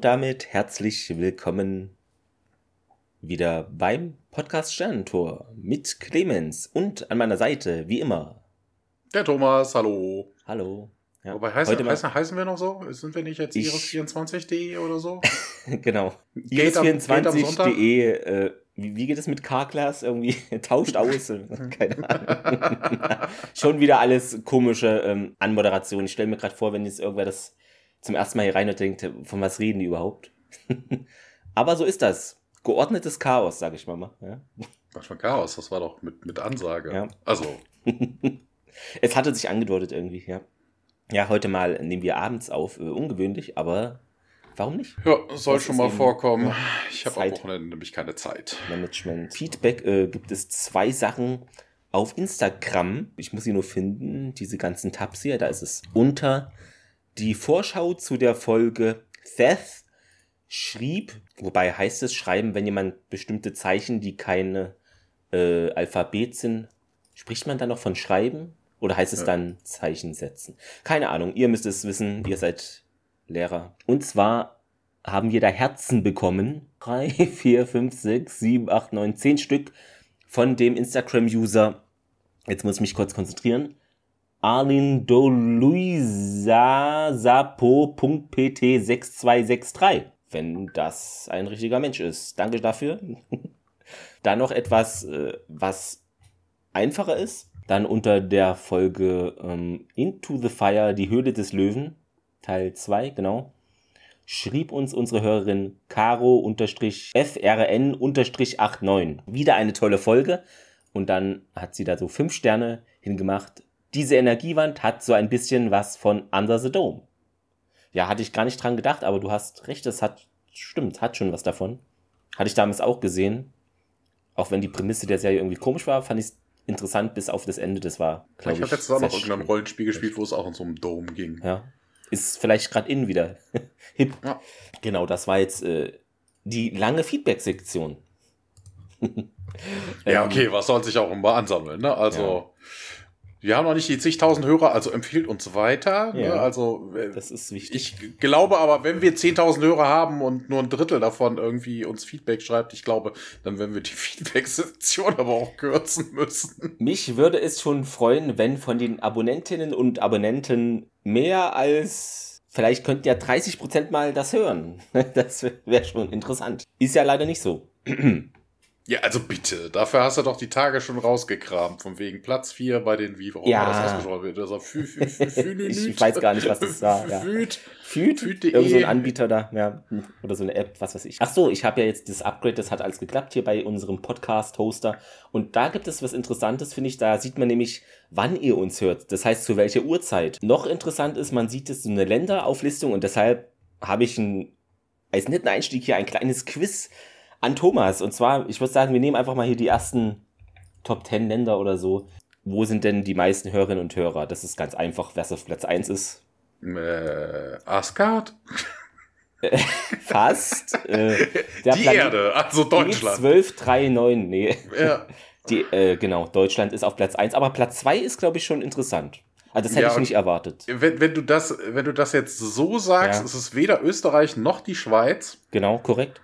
Und damit herzlich willkommen wieder beim Podcast Sternentor mit Clemens und an meiner Seite, wie immer. Der Thomas, hallo. Hallo. Ja, Wobei heißen, heute heißen, heißen wir noch so? Sind wir nicht jetzt iris24.de oder so? genau. iris24.de, äh, wie, wie, geht es mit Carglass? Irgendwie tauscht aus. Keine Ahnung. Schon wieder alles komische ähm, Anmoderation. Ich stelle mir gerade vor, wenn jetzt irgendwer das zum ersten Mal hier rein und denkt, von was reden die überhaupt? Aber so ist das. Geordnetes Chaos, sage ich mal. Ja? Was für Chaos? Das war doch mit, mit Ansage. Ja. Also. es hatte sich angedeutet irgendwie, ja. Ja, heute mal nehmen wir abends auf, äh, ungewöhnlich, aber warum nicht? Ja, soll das schon mal vorkommen. Ja, ich habe am Wochenende nämlich keine Zeit. Management. Feedback äh, gibt es zwei Sachen auf Instagram. Ich muss sie nur finden, diese ganzen Tabs hier. Da ist es unter die Vorschau zu der Folge Seth schrieb, wobei heißt es schreiben, wenn jemand bestimmte Zeichen, die keine äh, Alphabet sind, spricht man dann noch von schreiben? Oder heißt es ja. dann Zeichen setzen? Keine Ahnung, ihr müsst es wissen, ihr seid Lehrer. Und zwar haben wir da Herzen bekommen. Drei, vier, fünf, sechs, sieben, acht, neun, zehn Stück von dem Instagram-User. Jetzt muss ich mich kurz konzentrieren. arlindoluisasapo.pt6263. Wenn das ein richtiger Mensch ist. Danke dafür. Dann noch etwas, äh, was einfacher ist dann unter der Folge ähm, Into the Fire, die Höhle des Löwen, Teil 2, genau, schrieb uns unsere Hörerin Caro-FRN-89. Wieder eine tolle Folge. Und dann hat sie da so fünf Sterne hingemacht. Diese Energiewand hat so ein bisschen was von Under the Dome. Ja, hatte ich gar nicht dran gedacht, aber du hast recht, es hat, stimmt, hat schon was davon. Hatte ich damals auch gesehen. Auch wenn die Prämisse der Serie irgendwie komisch war, fand ich es interessant bis auf das Ende. Das war, glaube ich. Ich habe jetzt auch noch irgendein Rollenspiel gespielt, wo es auch in so einem Dome ging. Ja. Ist vielleicht gerade innen wieder hip. Ja. Genau, das war jetzt äh, die lange Feedback-Sektion. ja, okay, was soll sich auch immer ansammeln, ne? Also. Ja. Wir haben noch nicht die zigtausend Hörer, also empfiehlt uns weiter. Ne? Ja, ne? Also äh, das ist wichtig. Ich glaube aber, wenn wir 10.000 Hörer haben und nur ein Drittel davon irgendwie uns Feedback schreibt, ich glaube, dann werden wir die Feedback-Sektion aber auch kürzen müssen. Mich würde es schon freuen, wenn von den Abonnentinnen und Abonnenten mehr als vielleicht könnten ja 30 Prozent mal das hören. Das wäre schon interessant. Ist ja leider nicht so. Ja, also bitte. Dafür hast du doch die Tage schon rausgekramt. Von wegen Platz 4 bei den Vivo. Ja. Das ausgesprochen wird. Das fü, fü, fü, ich weiß gar nicht, was das war. Ja. Füt. Füt. Irgend so ein Anbieter da. Ja. Oder so eine App, was weiß ich. Ach so, ich habe ja jetzt das Upgrade, das hat alles geklappt hier bei unserem Podcast-Hoster. Und da gibt es was Interessantes, finde ich. Da sieht man nämlich, wann ihr uns hört. Das heißt, zu welcher Uhrzeit. Noch interessant ist, man sieht es so eine Länderauflistung und deshalb habe ich ein, als netten Einstieg hier ein kleines Quiz an Thomas. Und zwar, ich würde sagen, wir nehmen einfach mal hier die ersten Top 10 Länder oder so. Wo sind denn die meisten Hörerinnen und Hörer? Das ist ganz einfach, wer auf Platz 1 ist. Äh, Asgard? Fast. Äh, die Planet Erde, also Deutschland. 1239, nee. Ja. Die, äh, genau, Deutschland ist auf Platz 1, aber Platz 2 ist, glaube ich, schon interessant. Also das hätte ja, ich nicht erwartet. Wenn, wenn, du das, wenn du das jetzt so sagst, ja. ist es weder Österreich noch die Schweiz. Genau, korrekt.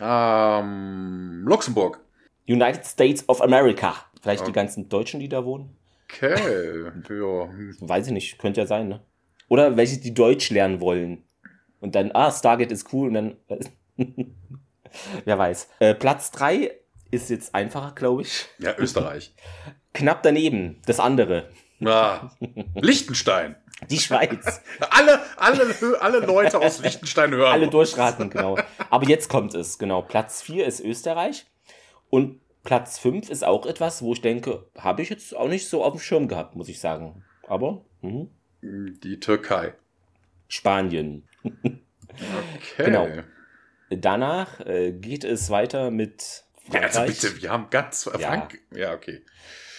Ähm, Luxemburg. United States of America. Vielleicht okay. die ganzen Deutschen, die da wohnen? Okay, ja. Weiß ich nicht, könnte ja sein, ne? Oder welche, die Deutsch lernen wollen. Und dann, ah, Stargate ist cool und dann. Wer weiß. Äh, Platz 3 ist jetzt einfacher, glaube ich. Ja, Österreich. Knapp daneben, das andere. Ah, Liechtenstein. Die Schweiz. alle, alle, alle Leute aus Liechtenstein hören. Alle durchraten, genau. Aber jetzt kommt es, genau. Platz 4 ist Österreich. Und Platz 5 ist auch etwas, wo ich denke, habe ich jetzt auch nicht so auf dem Schirm gehabt, muss ich sagen. Aber. Mh. Die Türkei. Spanien. Okay. Genau. Danach äh, geht es weiter mit Frankreich. Ja, also bitte, wir haben ganz. Ja. Frank ja, okay.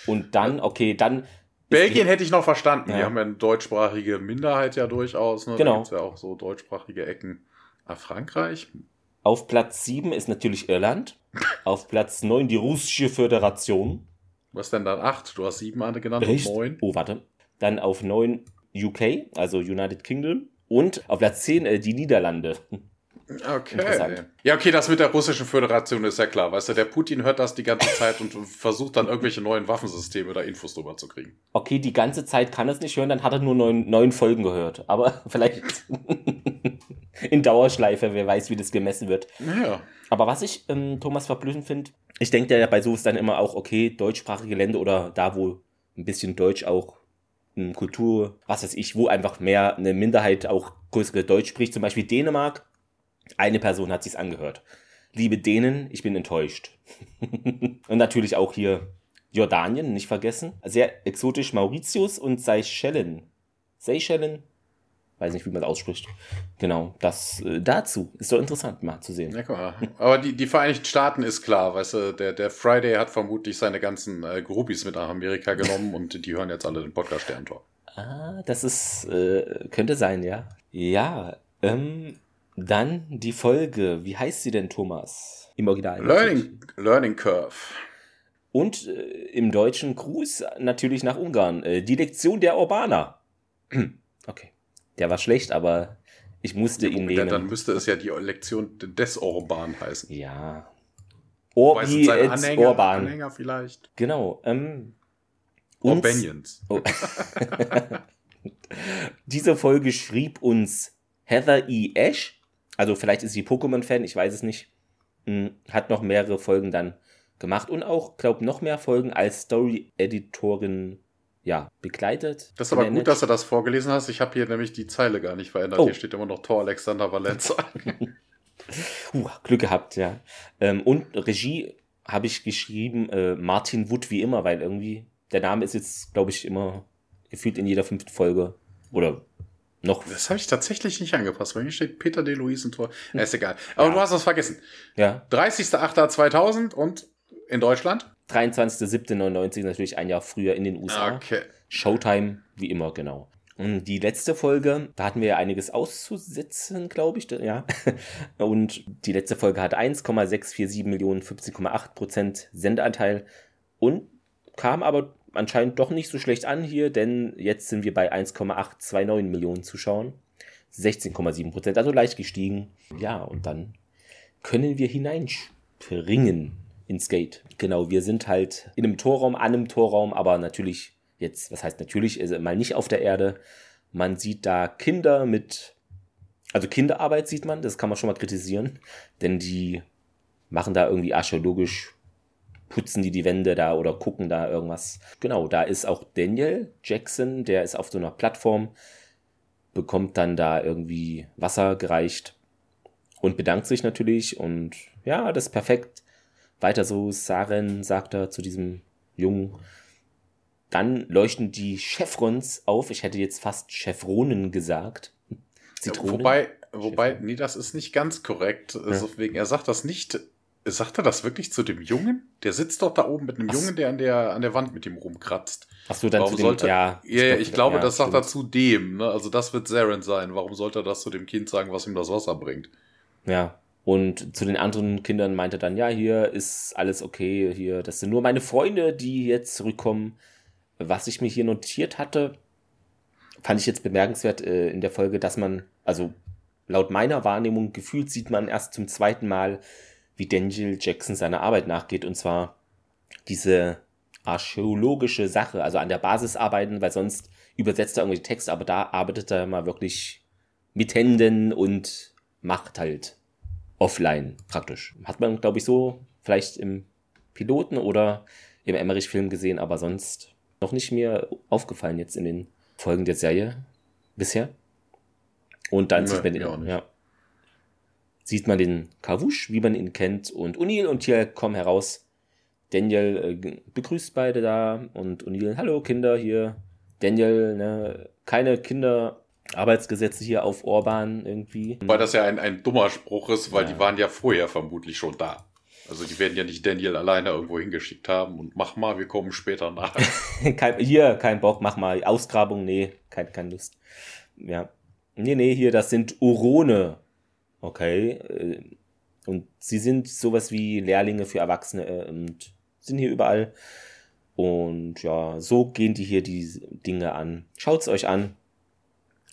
Und dann, okay, dann Belgien hätte ich noch verstanden. Ja. Die haben ja eine deutschsprachige Minderheit ja durchaus. Ne? Genau. Da gibt's ja auch so deutschsprachige Ecken. Ah, Frankreich? Auf Platz 7 ist natürlich Irland. Auf Platz 9 die russische Föderation. Was denn dann 8? Du hast 7 andere genannt Echt? und 9. Oh, warte. Dann auf 9 UK, also United Kingdom. Und auf Platz 10 äh, die Niederlande. Okay. Ja, okay, das mit der russischen Föderation ist ja klar. Weißt du, der Putin hört das die ganze Zeit und versucht dann irgendwelche neuen Waffensysteme da Infos drüber zu kriegen. Okay, die ganze Zeit kann er es nicht hören, dann hat er nur neun, neun Folgen gehört. Aber vielleicht in Dauerschleife, wer weiß, wie das gemessen wird. Ja. Aber was ich, ähm, Thomas, verblüffend finde, ich denke ja bei sowas dann immer auch, okay, deutschsprachige Länder oder da, wo ein bisschen Deutsch auch hm, Kultur, was weiß ich, wo einfach mehr eine Minderheit auch größere Deutsch spricht, zum Beispiel Dänemark. Eine Person hat sich's angehört. Liebe Dänen, ich bin enttäuscht. und natürlich auch hier Jordanien, nicht vergessen. Sehr exotisch Mauritius und Seychellen. Seychellen? Weiß nicht, wie man das ausspricht. Genau, das äh, dazu. Ist doch interessant mal zu sehen. Ja, guck mal. Aber die, die Vereinigten Staaten ist klar, weißt du, der, der Friday hat vermutlich seine ganzen äh, Groupies mit nach Amerika genommen und die hören jetzt alle den Podcast Sterntor. Ah, das ist, äh, könnte sein, ja. Ja, ähm, dann die Folge. Wie heißt sie denn, Thomas? Im Original. Learning, Learning Curve. Und äh, im deutschen Gruß natürlich nach Ungarn. Äh, die Lektion der Urbaner. okay. Der war schlecht, aber ich musste ihn Ja, nehmen. dann müsste es ja die Lektion des Orban heißen. Ja. Orbi et Anhänger, Orban. Anhänger vielleicht. Genau. Ähm, Orbanians. Oh. Diese Folge schrieb uns Heather E. Ash, also vielleicht ist sie Pokémon-Fan, ich weiß es nicht, Hm, hat noch mehrere Folgen dann gemacht und auch, glaube noch mehr Folgen als Story-Editorin, ja, begleitet. Das ist aber gut, dass du das vorgelesen hast. Ich habe hier nämlich die Zeile gar nicht verändert. Oh. Hier steht immer noch Tor Alexander Valenza. Puh, Glück gehabt, ja. Ähm, und Regie habe ich geschrieben, äh, Martin Wood wie immer, weil irgendwie der Name ist jetzt, glaube ich, immer gefühlt in jeder fünften Folge oder noch. Das habe ich tatsächlich nicht angepasst, weil hier steht Peter de Luis und Tor. Ja, ist egal. Aber Ja. du hast was vergessen. Ja, 30.08.2000 und in Deutschland? 23.07.99 natürlich ein Jahr früher in den USA. Okay. Showtime, wie immer, genau. Und die letzte Folge, da hatten wir ja einiges auszusetzen, glaube ich. Ja. Und die letzte Folge hat 1,647 Millionen, 15,8 Prozent Sendeanteil und kam aber anscheinend doch nicht so schlecht an hier, denn jetzt sind wir bei 1,829 Millionen Zuschauern. 16,7 Prozent, also leicht gestiegen. Ja, und dann können wir hineinspringen ins Gate. Genau, wir sind halt in einem Torraum, an einem Torraum, aber natürlich jetzt, was heißt natürlich, ist mal nicht auf der Erde. Man sieht da Kinder mit, also Kinderarbeit sieht man, das kann man schon mal kritisieren, denn die machen da irgendwie archäologisch, putzen die die Wände da oder gucken da irgendwas. Genau, da ist auch Daniel Jackson, der ist auf so einer Plattform, bekommt dann da irgendwie Wasser gereicht und bedankt sich natürlich und ja, das ist perfekt. Weiter so, Saren sagt er zu diesem Jungen. Dann leuchten die Chevrons auf. Ich hätte jetzt fast Chevronen gesagt. Zitronen. Wobei, wobei, nee, das ist nicht ganz korrekt. Deswegen, er sagt das nicht. Sagt er das wirklich zu dem Jungen? Der sitzt doch da oben mit einem Ach. Jungen, der an der, an der Wand mit ihm rumkratzt. Ach so, dann Warum zu dem, sollte, ja. ja, ja, ich glaube, ja, das sagt er zu dem. Ne? Also das wird Saren sein. Warum sollte er das zu dem Kind sagen, was ihm das Wasser bringt? Ja. Und zu den anderen Kindern meinte er dann, ja, hier ist alles okay, hier, das sind nur meine Freunde, die jetzt zurückkommen. Was ich mir hier notiert hatte, fand ich jetzt bemerkenswert äh, in der Folge, dass man, also laut meiner Wahrnehmung, gefühlt sieht man erst zum zweiten Mal, wie Daniel Jackson seiner Arbeit nachgeht, und zwar diese archäologische Sache, also an der Basis arbeiten, weil sonst übersetzt er irgendwie Text, aber da arbeitet er mal wirklich mit Händen und macht halt offline praktisch. Hat man, glaube ich, so vielleicht im Piloten oder im Emmerich-Film gesehen, aber sonst noch nicht mir aufgefallen jetzt in den Folgen der Serie bisher. Und dann Nee, sieht man den, auch nicht. ja, sieht man den Kavush, wie man ihn kennt, und O'Neill und hier kommen heraus. Daniel äh, begrüßt beide da und O'Neill, hallo Kinder hier. Daniel, ne, keine Kinderarbeitsgesetze hier auf Orban irgendwie. Weil das ja ein, ein dummer Spruch ist, weil Ja. die waren ja vorher vermutlich schon da. Also die werden ja nicht Daniel alleine irgendwo hingeschickt haben und mach mal, wir kommen später nach. kein, hier, kein Bock, mach mal Ausgrabung, nee, kein, keine Lust. Ja. Nee, nee, hier, das sind Urone. Okay. äh, Und sie sind sowas wie Lehrlinge für Erwachsene äh, und sind hier überall. Und ja, so gehen die hier die Dinge an. Schaut's euch an.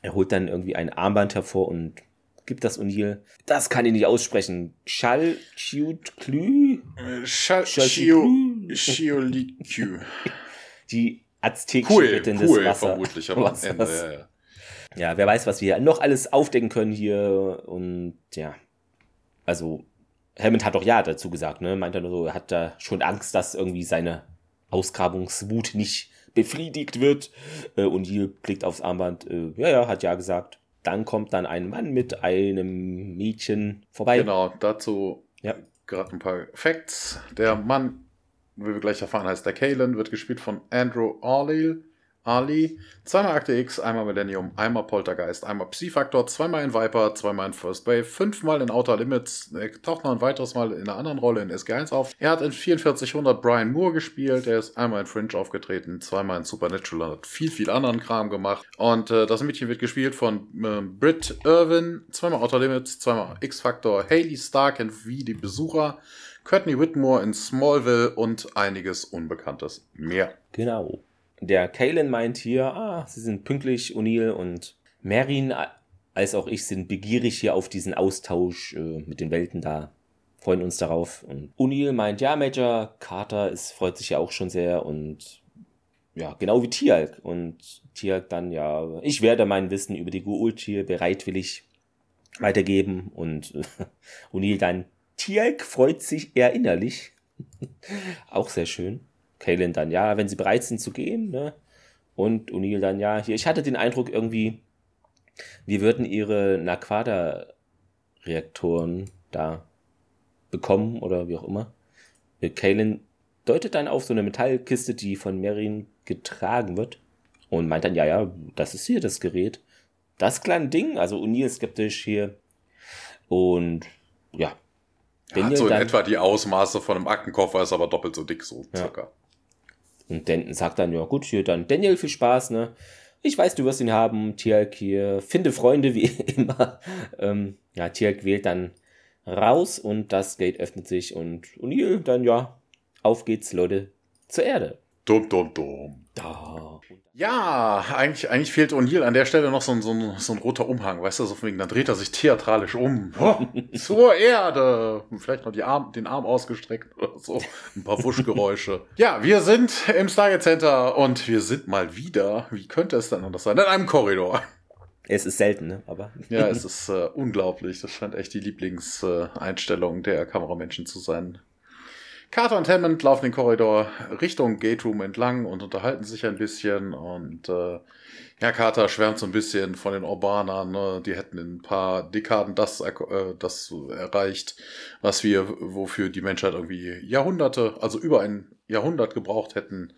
Er holt dann irgendwie ein Armband hervor und gibt das O'Neill. Das kann ich nicht aussprechen. Schall, Chiut, Klü? Schall, Chioliku. Die aztekische Cool, Göttin cool, des Wasser. vermutlich am Wassers. Ende. Ja, ja. Ja, wer weiß, was wir noch alles aufdecken können hier. Und ja, also Hammond hat doch ja dazu gesagt, ne? Meint er nur so, er hat da schon Angst, dass irgendwie seine Ausgrabungswut nicht befriedigt wird. Äh, und Neil blickt aufs Armband. Äh, ja, ja, hat ja gesagt. Dann kommt dann ein Mann mit einem Mädchen vorbei. Genau, dazu Ja. gerade ein paar Facts. Der Mann, wie wir gleich erfahren, heißt der Kalen, wird gespielt von Andrew Arley. Ali, zweimal Akte X, einmal Millennium, einmal Poltergeist, einmal Psi-Factor, zweimal in Viper, zweimal in First Wave, fünfmal in Outer Limits, er taucht noch ein weiteres Mal in einer anderen Rolle in SG1 auf. Er hat in 4400 Brian Moore gespielt, er ist einmal in Fringe aufgetreten, zweimal in Supernatural und hat viel, viel anderen Kram gemacht. Und äh, das Mädchen wird gespielt von äh, Britt Irwin, zweimal Outer Limits, zweimal X-Factor, Haley Stark in Wie die Besucher, Courtney Whitmore in Smallville und einiges Unbekanntes mehr. Genau. Der Kalen meint hier, ah, sie sind pünktlich, O'Neill und Marin, als auch ich, sind begierig hier auf diesen Austausch äh, mit den Welten da. Freuen uns darauf. Und O'Neill meint, ja, Major Carter ist, freut sich ja auch schon sehr und ja, genau wie Tialk. Und Tialk dann, ja, ich werde mein Wissen über die Guult hier bereitwillig weitergeben. Und äh, O'Neill dann, Tialk freut sich eher innerlich. auch sehr schön. Kalen dann, ja, wenn sie bereit sind zu gehen, ne? Und O'Neill dann, ja, hier, ich hatte den Eindruck irgendwie, wir würden ihre Naquada-Reaktoren da bekommen oder wie auch immer. Äh, Kalen deutet dann auf so eine Metallkiste, die von Merin getragen wird und meint dann, ja, ja, das ist hier das Gerät. Das kleine Ding, also O'Neill ist skeptisch hier und ja. Er hat so in etwa die Ausmaße von einem Aktenkoffer, ist aber doppelt so dick, so circa. Und Denton sagt dann, ja gut, hier dann Daniel, viel Spaß, ne? Ich weiß, du wirst ihn haben, Tialk hier, finde Freunde wie immer. Ähm, ja, Tialk wählt dann raus und das Gate öffnet sich und O'Neill dann, ja, auf geht's, Leute, zur Erde. Dum, dum, dum. Da. Ja, eigentlich, eigentlich fehlt O'Neill an der Stelle noch so ein, so, ein, so ein roter Umhang, weißt du, so von wegen, dann dreht er sich theatralisch um. Oh, zur Erde! Vielleicht noch die Arm, den Arm ausgestreckt oder so. Ein paar Wuschgeräusche. ja, wir sind im Stargate Center und wir sind mal wieder, wie könnte es denn anders sein, in einem Korridor. Es ist selten, ne? Aber. Ja, es ist äh, unglaublich. Das scheint echt die Lieblingseinstellung der Kameramenschen zu sein. Carter und Hammond laufen den Korridor Richtung Gate Room entlang und unterhalten sich ein bisschen. Und äh, ja, Carter schwärmt so ein bisschen von den Urbanern. Ne? Die hätten in ein paar Dekaden das, äh, das erreicht, was wir, wofür die Menschheit irgendwie Jahrhunderte, also über ein Jahrhundert gebraucht hätten.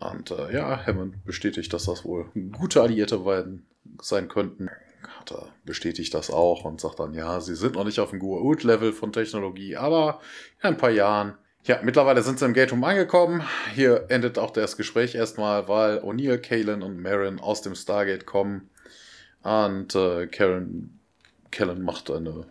Und äh, ja, Hammond bestätigt, dass das wohl gute Alliierte beiden sein könnten. Carter bestätigt das auch und sagt dann, ja, sie sind noch nicht auf dem Gua'uld-Level von Technologie, aber in ein paar Jahren ja, mittlerweile sind sie im Gate Room angekommen. Hier endet auch das Gespräch erstmal, weil O'Neill, Kalen und Marin aus dem Stargate kommen. Und äh, Karen, Kellen macht eine.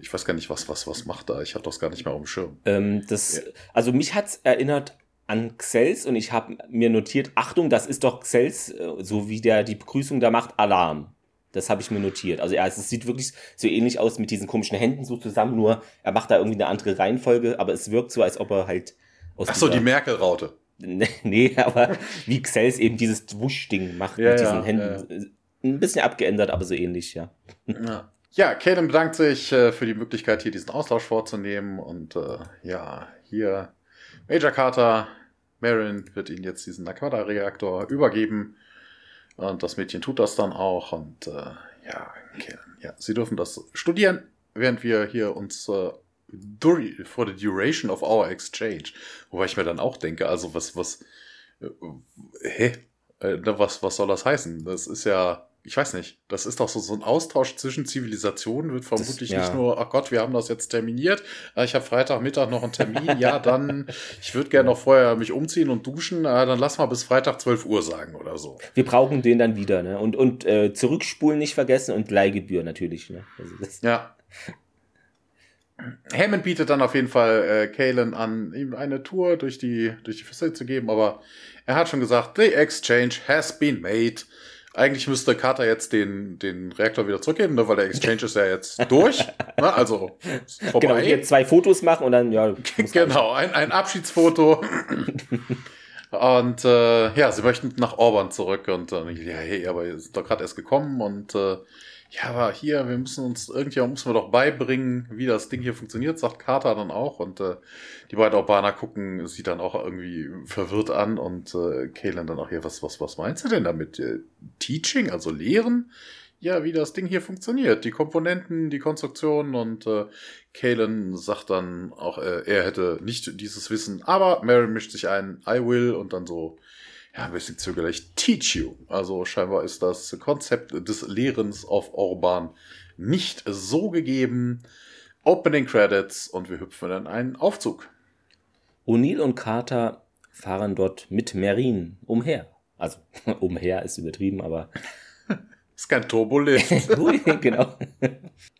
Ich weiß gar nicht, was, was, was macht da. Ich habe das gar nicht mehr auf dem Schirm. Ähm, das, Ja. Also mich hat's erinnert an Xels und ich habe mir notiert, Achtung, das ist doch Xels, äh, so wie der die Begrüßung da macht, Alarm. Das habe ich mir notiert. Also ja, es sieht wirklich so ähnlich aus mit diesen komischen Händen so zusammen, nur er macht da irgendwie eine andere Reihenfolge, aber es wirkt so, als ob er halt aus Ach so, die Merkel-Raute. nee, aber wie Xels eben dieses Wusch-Ding macht Ja, mit ja, diesen Händen. Ein bisschen abgeändert, aber so ähnlich, ja. Ja. Ja, Kalen bedankt sich äh, für die Möglichkeit, hier diesen Austausch vorzunehmen. Und äh, ja, hier Major Carter, Marin wird ihnen jetzt diesen Nakada-Reaktor übergeben. Und das Mädchen tut das dann auch. Und äh, ja, Kalen, ja, sie dürfen das studieren, während wir hier uns äh, for the duration of our exchange. Wobei ich mir dann auch denke, also was, was, äh, hä? Äh, was, was soll das heißen? Das ist ja, ich weiß nicht, das ist doch so, so ein Austausch zwischen Zivilisationen, wird vermutlich ja. nicht nur, ach Gott, wir haben das jetzt terminiert, äh, ich habe Freitagmittag noch einen Termin, ja, dann, ich würde gerne noch vorher mich umziehen und duschen, äh, dann lass mal bis Freitag 12 Uhr sagen oder so. Wir brauchen den dann wieder, ne? Und, und äh, zurückspulen nicht vergessen und Leihgebühr natürlich, ne? Also das, Ja. Hammond bietet dann auf jeden Fall äh, Kalen an, ihm eine Tour durch die, durch die Facility zu geben, aber er hat schon gesagt, the exchange has been made. Eigentlich müsste Carter jetzt den, den Reaktor wieder zurückgeben, ne, weil der Exchange ist ja jetzt durch. ne, also vorbei. Genau, hier zwei Fotos machen und dann, ja. genau, ein, ein Abschiedsfoto. und äh, ja, sie möchten nach Orban zurück und äh, ja, hey, aber ihr seid doch gerade erst gekommen und äh, ja, aber hier, wir müssen uns, irgendjemand müssen wir doch beibringen, wie das Ding hier funktioniert, sagt Carter dann auch. Und äh, die beiden Albaner gucken sie dann auch irgendwie verwirrt an und äh, Kalen dann auch hier, was, was, was meinst du denn damit? Äh, Teaching, also Lehren? Ja, wie das Ding hier funktioniert, die Komponenten, die Konstruktion und äh, Kalen sagt dann auch, äh, er hätte nicht dieses Wissen, aber Mary mischt sich ein, I will und dann so, ja, ein bisschen zögerlich, teach you. Also scheinbar ist das Konzept des Lehrens auf Orban nicht so gegeben. Opening Credits und wir hüpfen in einen Aufzug. O'Neill und Carter fahren dort mit Merin umher. Also umher ist übertrieben, aber ist kein Turbolift. genau.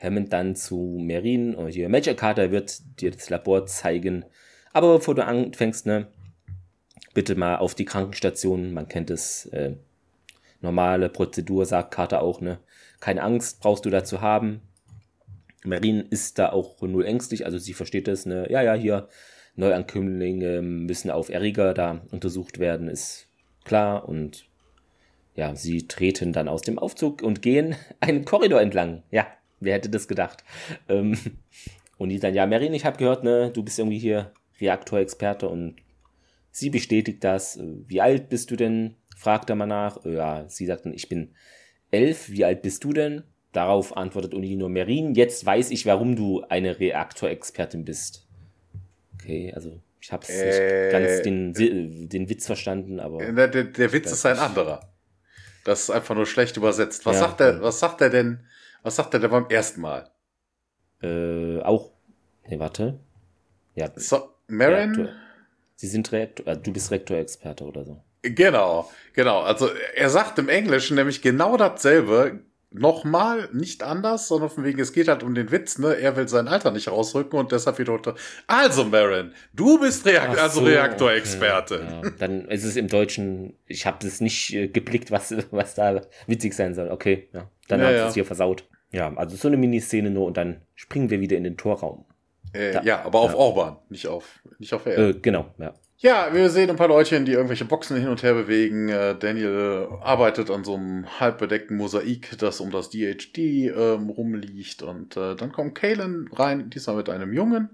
Hammond dann zu Merin und hier Major Carter wird dir das Labor zeigen. Aber bevor du anfängst, ne, bitte mal auf die Krankenstation. Man kennt es. Äh, normale Prozedur, sagt Carter auch, ne? Keine Angst brauchst du dazu haben. Marine ist da auch null ängstlich, also sie versteht es, ne? Ja, ja, hier Neuankömmlinge müssen auf Erreger da untersucht werden, ist klar. Und ja, sie treten dann aus dem Aufzug und gehen einen Korridor entlang. Ja, wer hätte das gedacht? Ähm, und die dann, ja, Marine, ich habe gehört, ne, du bist irgendwie hier Reaktorexperte und Sie bestätigt das. Wie alt bist du denn? fragt er mal nach. Ja, sie sagt dann, ich bin elf. Wie alt bist du denn? Darauf antwortet Unino Merin. Jetzt weiß ich, warum du eine Reaktorexpertin bist. Okay, also ich habe äh, nicht ganz den, den Witz verstanden, aber. Der, der, der Witz ist ein anderer. Das ist einfach nur schlecht übersetzt. Was ja, sagt er, was sagt er denn, was sagt er denn beim ersten Mal? Äh, auch. Nee, warte. Ja. So, Marin? Reaktor. Sie sind Reaktor, äh, du bist Rektorexperte oder so. Genau, genau. Also er sagt im Englischen nämlich genau dasselbe. Nochmal, nicht anders, sondern von wegen, es geht halt um den Witz, ne? Er will sein Alter nicht rausrücken und deshalb wieder. Also, Marin, du bist Reakt also so, Reaktorexperte. Okay, ja. Dann ist es im Deutschen, ich habe das nicht äh, geblickt, was, was da witzig sein soll. Okay, ja. Dann ja, haben sie ja. es hier versaut. Ja, also so eine Miniszene nur und dann springen wir wieder in den Torraum. Äh, ja, aber auf ja. Orban, nicht auf, nicht auf Erde. Äh, genau, ja. Ja, wir sehen ein paar Leutchen, die irgendwelche Boxen hin und her bewegen. Äh, Daniel arbeitet an so einem halbbedeckten Mosaik, das um das DHD ähm, rumliegt. Und äh, dann kommt Kalen rein, diesmal mit einem Jungen.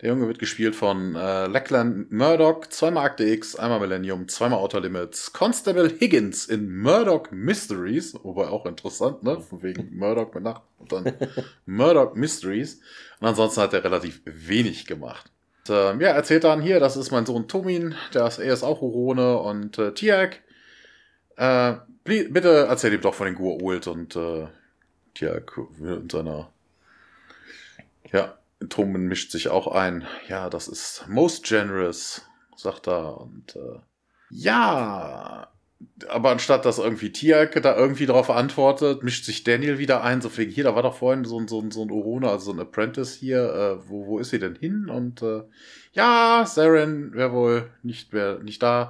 Der Junge wird gespielt von äh, Lachlan Murdoch, zweimal Akte X, einmal Millennium, zweimal Outer Limits. Constable Higgins in Murdoch Mysteries, wobei auch interessant, ne? Von wegen Murdoch mit Nacht und dann Murdoch Mysteries. Und ansonsten hat er relativ wenig gemacht. Und, äh, ja, erzählt dann hier, das ist mein Sohn Tomin, der ist, er ist auch Urone und äh, Tiak. Äh, bitte erzähl ihm doch von den Gur-Ult und äh, Tiak in seiner ja, Truman mischt sich auch ein. Ja, das ist most generous, sagt er. Und äh, ja, aber anstatt dass irgendwie Tiak da irgendwie darauf antwortet, mischt sich Daniel wieder ein. So viel hier, da war doch vorhin so, so, so ein Orona, also so ein Apprentice hier. Äh, wo, wo ist sie denn hin? Und äh, ja, Saren wäre wohl nicht, wär nicht da.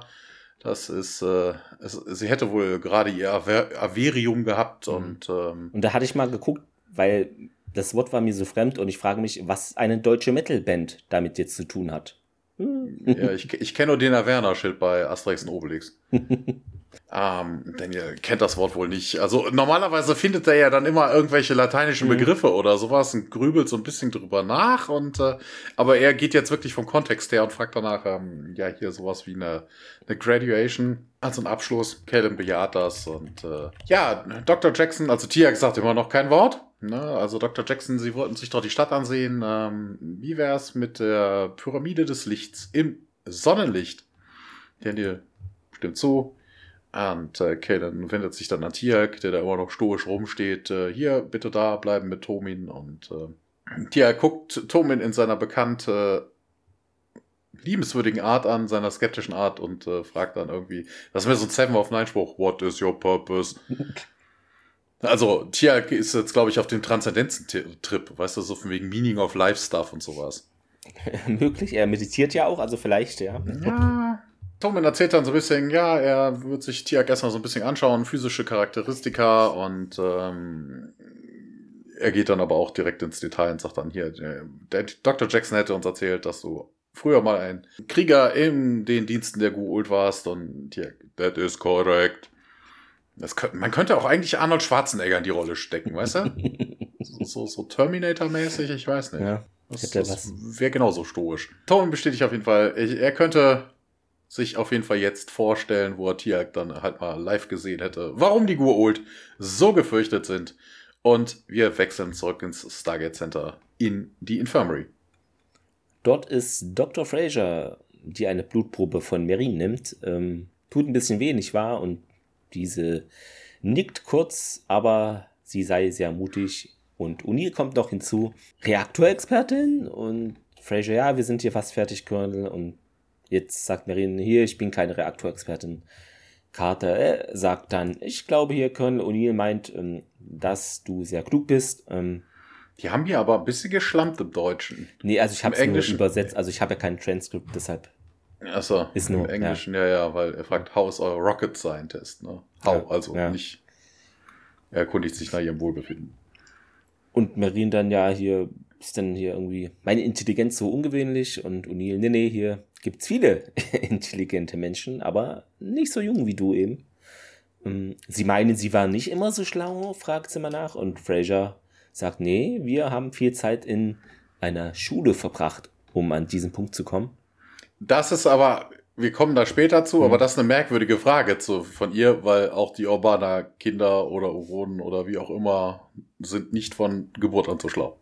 Das ist, äh, es, sie hätte wohl gerade ihr Aver Averium gehabt mhm. und ähm, und da hatte ich mal geguckt, weil das Wort war mir so fremd und ich frage mich, was eine deutsche Metalband damit jetzt zu tun hat. Ja, ich, ich kenne nur den Werner-Schild bei Asterix und Obelix. ähm, Daniel kennt das Wort wohl nicht. Also normalerweise findet er ja dann immer irgendwelche lateinischen mhm. Begriffe oder sowas und grübelt so ein bisschen drüber nach. Und äh, aber er geht jetzt wirklich vom Kontext her und fragt danach, ähm, ja, hier sowas wie eine, eine Graduation, also ein Abschluss. Caleb bejaht das und äh, ja, Dr. Jackson, also Tiak sagt immer noch kein Wort. Ne? Also Dr. Jackson, Sie wollten sich doch die Stadt ansehen. Ähm, wie wär's mit der Pyramide des Lichts im Sonnenlicht? Daniel stimmt zu. Und äh, Kaden wendet sich dann an Tiak, der da immer noch stoisch rumsteht. Äh, hier, bitte da bleiben mit Tomin. Und äh, Tiak guckt Tomin in seiner bekannt äh, liebenswürdigen Art an, seiner skeptischen Art und äh, fragt dann irgendwie, das ist mir so ein Seven of Nine Spruch, what is your purpose? Also, Tia ist jetzt, glaube ich, auf dem Transzendenzen-Trip, weißt du, so von wegen Meaning of Life Stuff und sowas. Möglich, er meditiert ja auch, also vielleicht, ja. Ja. Tommen erzählt dann so ein bisschen, ja, er wird sich Tiak erstmal so ein bisschen anschauen, physische Charakteristika und ähm, er geht dann aber auch direkt ins Detail und sagt dann hier, der Dr. Jackson hätte uns erzählt, dass du früher mal ein Krieger in den Diensten der Guult warst und hier, that is correct. Das könnte, man könnte auch eigentlich Arnold Schwarzenegger in die Rolle stecken, weißt du? so, so, so Terminator-mäßig, ich weiß nicht. Ja, das, das wäre genauso stoisch. Tom bestätigt auf jeden Fall, ich, er könnte sich auf jeden Fall jetzt vorstellen, wo er Tiag dann halt mal live gesehen hätte, warum die Guult so gefürchtet sind. Und wir wechseln zurück ins Stargate Center in die Infirmary. Dort ist Dr. Fraser, die eine Blutprobe von Merin nimmt. Ähm, tut ein bisschen weh, nicht wahr? Und diese nickt kurz, aber sie sei sehr mutig. Und O'Neill kommt noch hinzu. Reaktorexpertin und Fraser, ja, wir sind hier fast fertig, Colonel. Und jetzt sagt Merin, hier, ich bin keine Reaktorexpertin. Carter äh, sagt dann, ich glaube hier, Colonel O'Neill meint, ähm, dass du sehr klug bist. Ähm, die haben hier aber ein bisschen geschlampt im Deutschen. Nee, also ich habe es nur übersetzt, also ich habe ja kein Transkript, deshalb. Achso, ist nur, im Englischen, ja. ja, ja, weil er fragt, how is our rocket scientist, ne? How, ja, also ja. nicht, er erkundigt sich nach ihrem Wohlbefinden. Und Marine dann ja hier, ist dann hier irgendwie, meine Intelligenz so ungewöhnlich und O'Neill, nee, nee, hier gibt's viele intelligente Menschen, aber nicht so jung wie du eben. Ähm, sie meinen, sie waren nicht immer so schlau, fragt sie mal nach und Fraser sagt, nee, wir haben viel Zeit in einer Schule verbracht, um an diesen Punkt zu kommen. Das ist aber, wir kommen da später zu, mhm. aber das ist eine merkwürdige Frage zu, von ihr, weil auch die Urbaner Kinder oder Uronen oder wie auch immer sind nicht von Geburt an so schlau.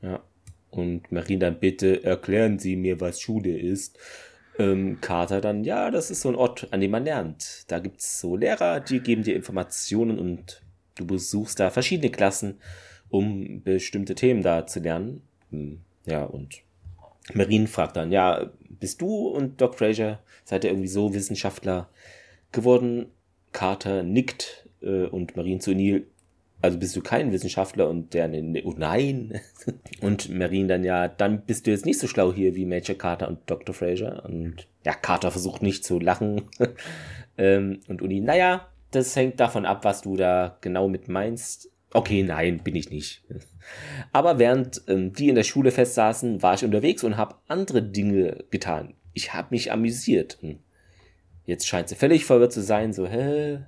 Ja. Und Marie dann bitte erklären Sie mir, was Schule ist. Ähm, Carter dann, ja, das ist so ein Ort, an dem man lernt. Da gibt es so Lehrer, die geben dir Informationen und du besuchst da verschiedene Klassen um bestimmte Themen da zu lernen. Hm, ja, und Marine fragt dann, ja, bist du und Doc Fraser, seid ihr irgendwie so Wissenschaftler geworden? Carter nickt äh, und Marine zu Neil, also bist du kein Wissenschaftler und der, ne, oh nein. und Marine dann, ja, dann bist du jetzt nicht so schlau hier wie Major Carter und Dr. Fraser. Und ja, Carter versucht nicht zu lachen. ähm, und Uni, naja, das hängt davon ab, was du da genau mit meinst. Okay, nein, bin ich nicht. Aber während ähm, die in der Schule festsaßen, war ich unterwegs und habe andere Dinge getan. Ich habe mich amüsiert. Hm. Jetzt scheint sie völlig verwirrt zu sein, so, hä,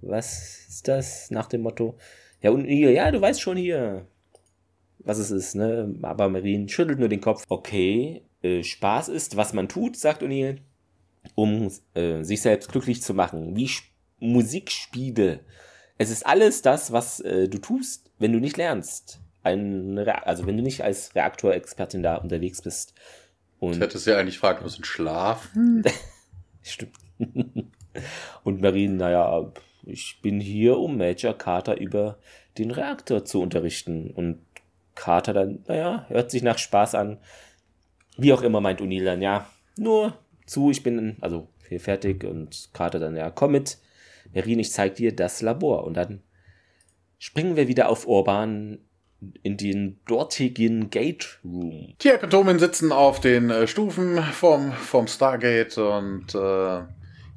was ist das? Nach dem Motto. Ja, und hier, ja, du weißt schon hier, was es ist, ne? Aber Marine schüttelt nur den Kopf. Okay, äh, Spaß ist, was man tut, sagt O'Neill, um äh, sich selbst glücklich zu machen. Wie Musikspiele es ist alles das, was äh, du tust, wenn du nicht lernst. Ein also wenn du nicht als Reaktorexpertin da unterwegs bist. Und ich hätte ja eigentlich fragen müssen, schlafen? Stimmt. Und Marine, naja, ich bin hier, um Major Carter über den Reaktor zu unterrichten. Und Carter dann, naja, hört sich nach Spaß an. Wie auch immer meint O'Neill dann, ja, nur zu, ich bin, also hier fertig. Und Carter dann, ja, komm mit. Merin, ich zeig dir das Labor. Und dann springen wir wieder auf Urban in den dortigen Gate Room. Tiak und Tomin sitzen auf den äh, Stufen vom, vom Stargate und äh,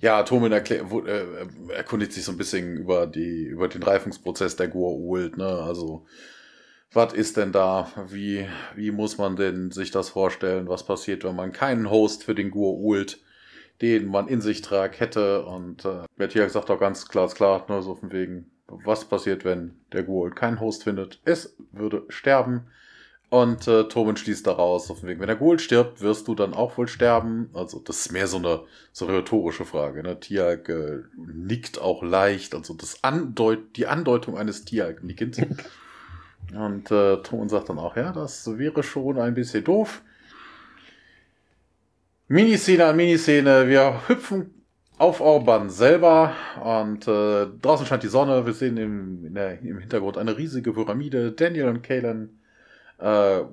ja, Tomin äh, erkundigt sich so ein bisschen über, die, über den Reifungsprozess der Goa'uld. Ne? Also, was ist denn da? Wie, wie muss man denn sich das vorstellen? Was passiert, wenn man keinen Host für den Goa'uld den man in sich tragt, hätte. Und äh, Bertiak sagt auch ganz klar, klar, nur so von wegen, was passiert, wenn der Gold keinen Host findet? Es würde sterben. Und äh, Tobin schließt daraus, von wegen, wenn der Gold stirbt, wirst du dann auch wohl sterben. Also das ist mehr so eine, so eine rhetorische Frage. Ne? Tiag äh, nickt auch leicht, also das Andeut die Andeutung eines Tiag-Nickens. Und äh, Tobin sagt dann auch, ja, das wäre schon ein bisschen doof. Miniszene an Miniszene. Wir hüpfen auf Orban selber und äh, draußen scheint die Sonne. Wir sehen im, der, im Hintergrund eine riesige Pyramide. Daniel und Kalen äh,